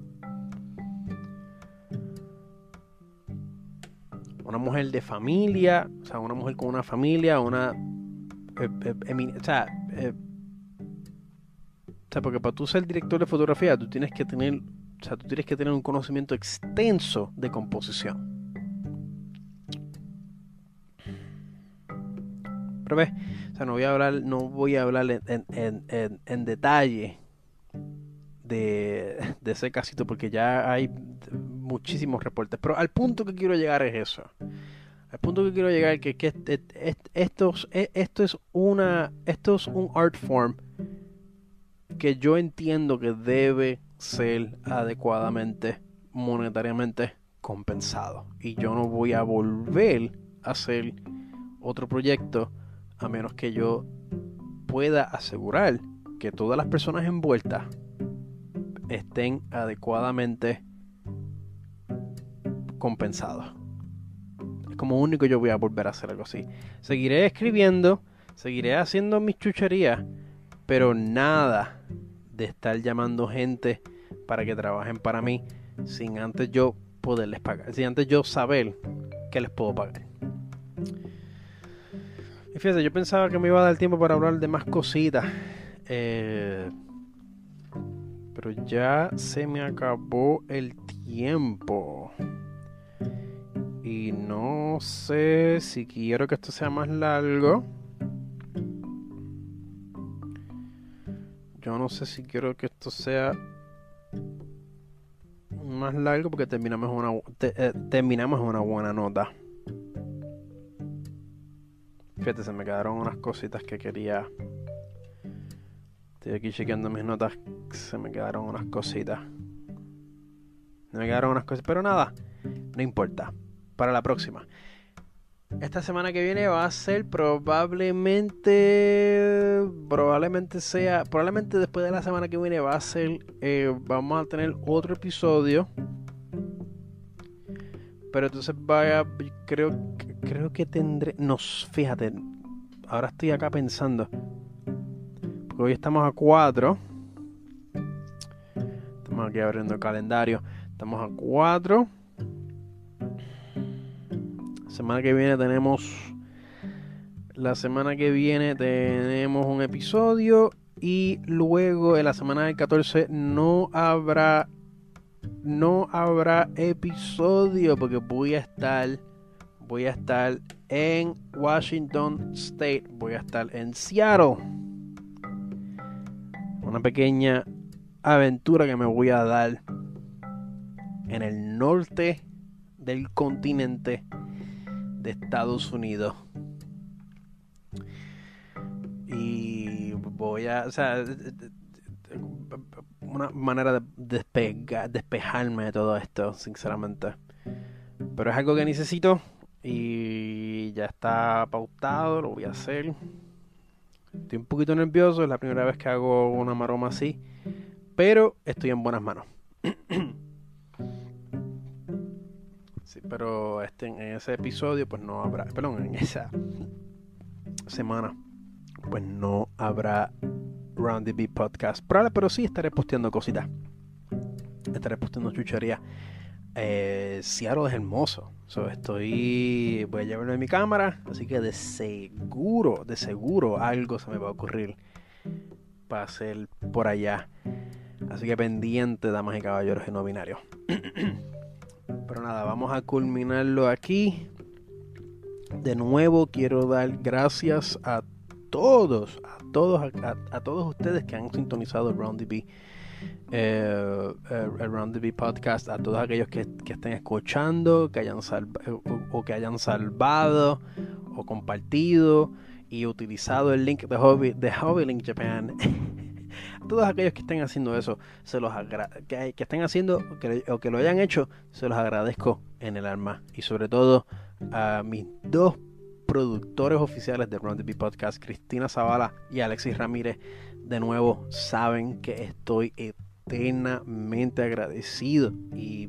Una mujer de familia, o sea, una mujer con una familia, una... Eh, eh, o, sea, eh, o sea, porque para tú ser director de fotografía, tú tienes que tener, o sea, tú tienes que tener un conocimiento extenso de composición. Pero ves, no voy a hablar, no voy a hablar en, detalle de, ese casito porque ya hay muchísimos reportes. Pero al punto que quiero llegar es eso. Al punto que quiero llegar que, que esto, esto es una esto es un art form que yo entiendo que debe ser adecuadamente monetariamente compensado y yo no voy a volver a hacer otro proyecto a menos que yo pueda asegurar que todas las personas envueltas estén adecuadamente compensados. Es como único yo voy a volver a hacer algo así. Seguiré escribiendo, seguiré haciendo mis chucherías, pero nada de estar llamando gente para que trabajen para mí sin antes yo poderles pagar, sin antes yo saber que les puedo pagar. Fíjate, yo pensaba que me iba a dar tiempo para hablar de más cositas. Eh, pero ya se me acabó el tiempo. Y no sé si quiero que esto sea más largo. Yo no sé si quiero que esto sea más largo porque terminamos una, eh, terminamos una buena nota. Fíjate, se me quedaron unas cositas que quería. Estoy aquí chequeando mis notas. Se me quedaron unas cositas. Me quedaron unas cosas. Pero nada, no importa. Para la próxima. Esta semana que viene va a ser probablemente. Probablemente sea. Probablemente después de la semana que viene va a ser. Eh, vamos a tener otro episodio. Pero entonces vaya. Creo creo que tendré. No, fíjate. Ahora estoy acá pensando. Porque hoy estamos a 4. Estamos aquí abriendo el calendario. Estamos a 4. Semana que viene tenemos. La semana que viene tenemos un episodio. Y luego en la semana del 14 no habrá. No habrá episodio. Porque voy a estar voy a estar en Washington State, voy a estar en Seattle. Una pequeña aventura que me voy a dar en el norte del continente de Estados Unidos. Y voy a, o sea, una manera de despejarme de todo esto, sinceramente. Pero es algo que necesito y ya está pautado, lo voy a hacer. Estoy un poquito nervioso, es la primera vez que hago una maroma así, pero estoy en buenas manos. sí, pero este, en ese episodio pues no habrá, perdón, en esa semana pues no habrá Round the Podcast. Pero, pero sí estaré posteando cositas. Estaré posteando chuchería eh, Seattle es hermoso. estoy. Voy a llevarlo en mi cámara. Así que de seguro, de seguro algo se me va a ocurrir va a ser por allá. Así que pendiente, damas y caballeros y no binarios. Pero nada, vamos a culminarlo aquí. De nuevo quiero dar gracias a todos, todos, a, todos ustedes que han sintonizado el Round DB, eh, el Round DB podcast, a todos aquellos que, estén escuchando, que hayan o, que hayan salvado o compartido y utilizado el link de Hobby, de Hobby Link Japan. a todos aquellos que estén haciendo eso, se los que, que estén haciendo o que lo hayan hecho, se los agradezco en el alma. Y sobre todo a mis dos productores oficiales de Run the Podcast, Cristina Zavala y Alexis Ramírez, de nuevo saben que estoy eternamente agradecido y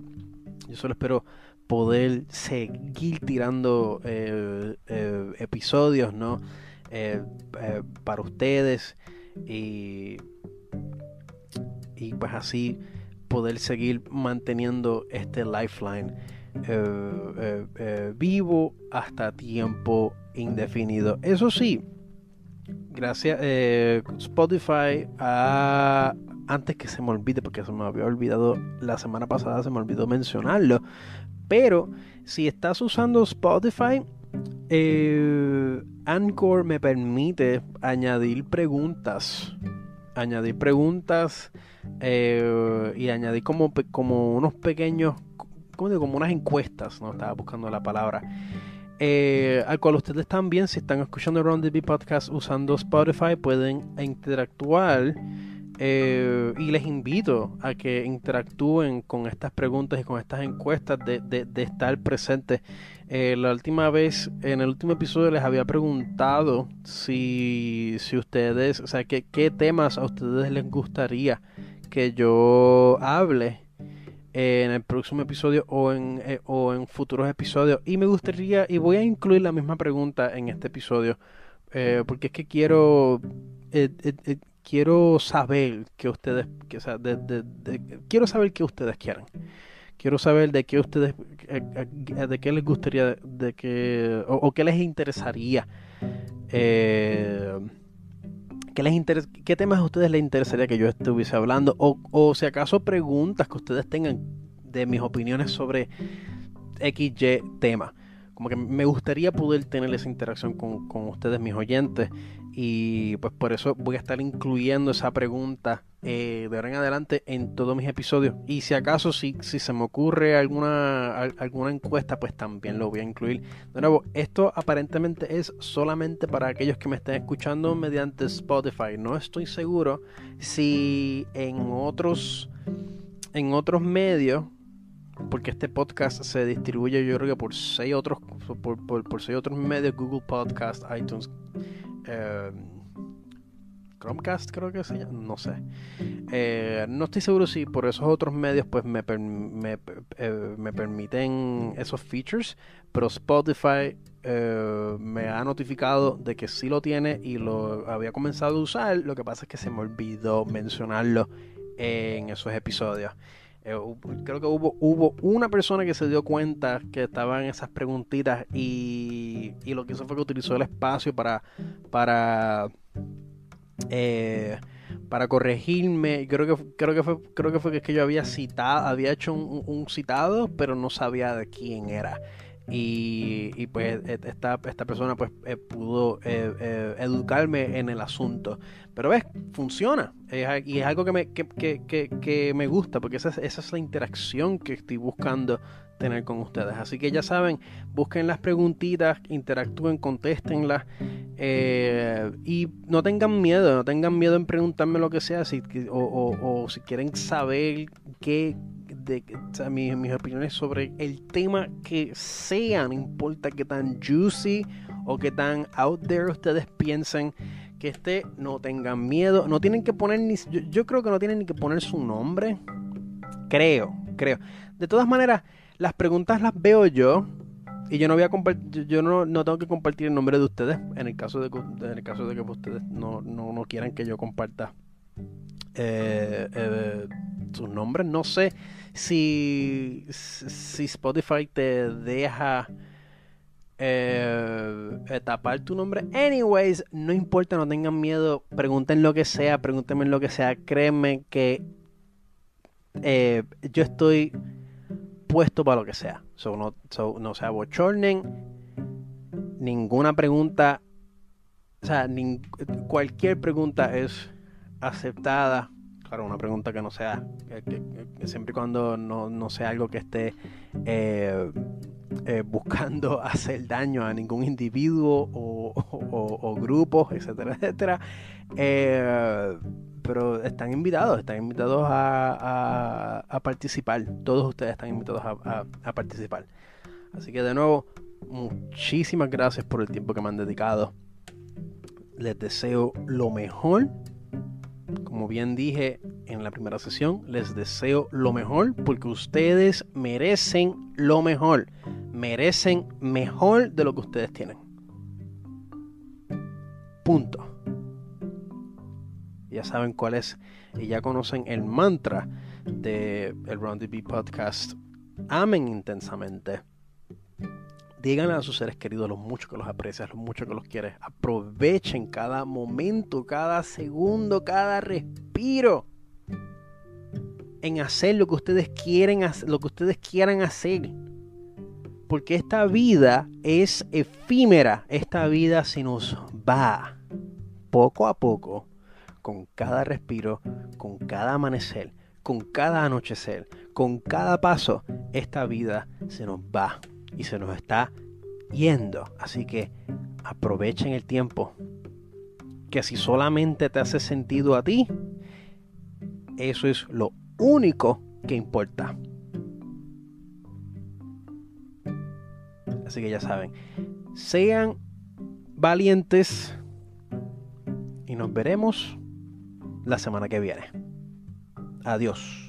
yo solo espero poder seguir tirando eh, eh, episodios, ¿no? Eh, para ustedes y, y pues así poder seguir manteniendo este lifeline eh, eh, eh, vivo hasta tiempo indefinido. Eso sí, gracias Spotify antes que se me olvide porque se me había olvidado la semana pasada se me olvidó mencionarlo pero si estás usando Spotify Anchor me permite añadir preguntas añadir preguntas y añadir como, como unos pequeños como unas encuestas, no estaba buscando la palabra. Eh, al cual ustedes también, si están escuchando Round the Podcast usando Spotify, pueden interactuar. Eh, y les invito a que interactúen con estas preguntas y con estas encuestas de, estar presentes. Eh, la última vez, en el último episodio, les había preguntado si, si ustedes, o sea, qué temas a ustedes les gustaría que yo hable en el próximo episodio o en, eh, o en futuros episodios. Y me gustaría, y voy a incluir la misma pregunta en este episodio, eh, porque es que quiero, eh, quiero saber que ustedes, o quiero saber qué ustedes quieren. Quiero saber de qué ustedes, de qué les gustaría, de qué, o, qué les interesaría. ¿Qué, les ¿Qué temas a ustedes les interesaría que yo estuviese hablando? O, o si acaso preguntas que ustedes tengan de mis opiniones sobre XY tema. Como que me gustaría poder tener esa interacción con, con, ustedes, mis oyentes. Y pues por eso voy a estar incluyendo esa pregunta eh, de ahora en adelante en todos mis episodios. Y si acaso, si, si se me ocurre alguna, alguna encuesta, pues también lo voy a incluir. De nuevo, esto aparentemente es solamente para aquellos que me estén escuchando mediante Spotify. No estoy seguro si en otros, en otros medios porque este podcast se distribuye yo creo que por seis otros por, seis otros medios Google Podcast iTunes eh, Chromecast creo que se llama no sé. Eh, no estoy seguro si por esos otros medios pues me, me, eh, me permiten esos features pero Spotify me ha notificado de que sí lo tiene y lo había comenzado a usar. Lo que pasa es que se me olvidó mencionarlo en esos episodios eh, creo que hubo, hubo una persona que se dio cuenta que estaban esas preguntitas y, lo que hizo fue que utilizó el espacio para para eh, para corregirme. Creo que creo que fue creo que fue que yo había citado había hecho un citado pero no sabía de quién era y, pues e, esta, esta persona pues eh, pudo eh, eh, educarme en el asunto. Pero ves, funciona. y es algo que me, que, que, que, me gusta porque esa, esa es la interacción que estoy buscando tener con ustedes. Así que ya saben, busquen las preguntitas, interactúen, contéstenlas y no tengan miedo, no tengan miedo en preguntarme lo que sea si, o, o si quieren saber qué, de mis, opiniones sobre el tema que sea, no importa que tan juicy o que tan out there ustedes piensen que esté, no tengan miedo, no tienen que poner ni, yo, creo que no tienen ni que poner su nombre, creo, creo. De todas maneras, las preguntas las veo yo y yo no voy a compartir, yo no, no, tengo que compartir el nombre de ustedes en el caso de que, en el caso de que ustedes no, no, no quieran que yo comparta eh, eh, sus nombres. No sé si, si Spotify te deja eh, tapar tu nombre. Anyways, no importa, no tengan miedo. Pregunten lo que sea, pregúntenme lo que sea. Créanme que eh, yo estoy puesto para lo que sea. No, so, no sea bochornen. Ninguna pregunta. O sea, cualquier pregunta es aceptada. Claro, una pregunta que no sea. Que, siempre y cuando no, sea algo que esté. Eh, eh, buscando hacer daño a ningún individuo o, o, grupos, etcétera, etcétera. Eh, pero están invitados, están invitados a, a, participar. Todos ustedes están invitados a, a, participar. Así que de nuevo, muchísimas gracias por el tiempo que me han dedicado. Les deseo lo mejor. Como bien dije en la primera sesión, les deseo lo mejor porque ustedes merecen lo mejor merecen mejor de lo que ustedes tienen. Punto. Ya saben cuál es y ya conocen el mantra de el Round B Podcast. Amen intensamente. Díganle a sus seres queridos lo mucho que los aprecias, lo mucho que los quieres. Aprovechen cada momento, cada segundo, cada respiro en hacer lo que ustedes quieren, lo que ustedes quieran hacer. Porque esta vida es efímera, esta vida se nos va poco a poco, con cada respiro, con cada amanecer, con cada anochecer, con cada paso, esta vida se nos va y se nos está yendo. Así que aprovechen el tiempo, que si solamente te hace sentido a ti, eso es lo único que importa. Así que ya saben, sean valientes y nos veremos la semana que viene. Adiós.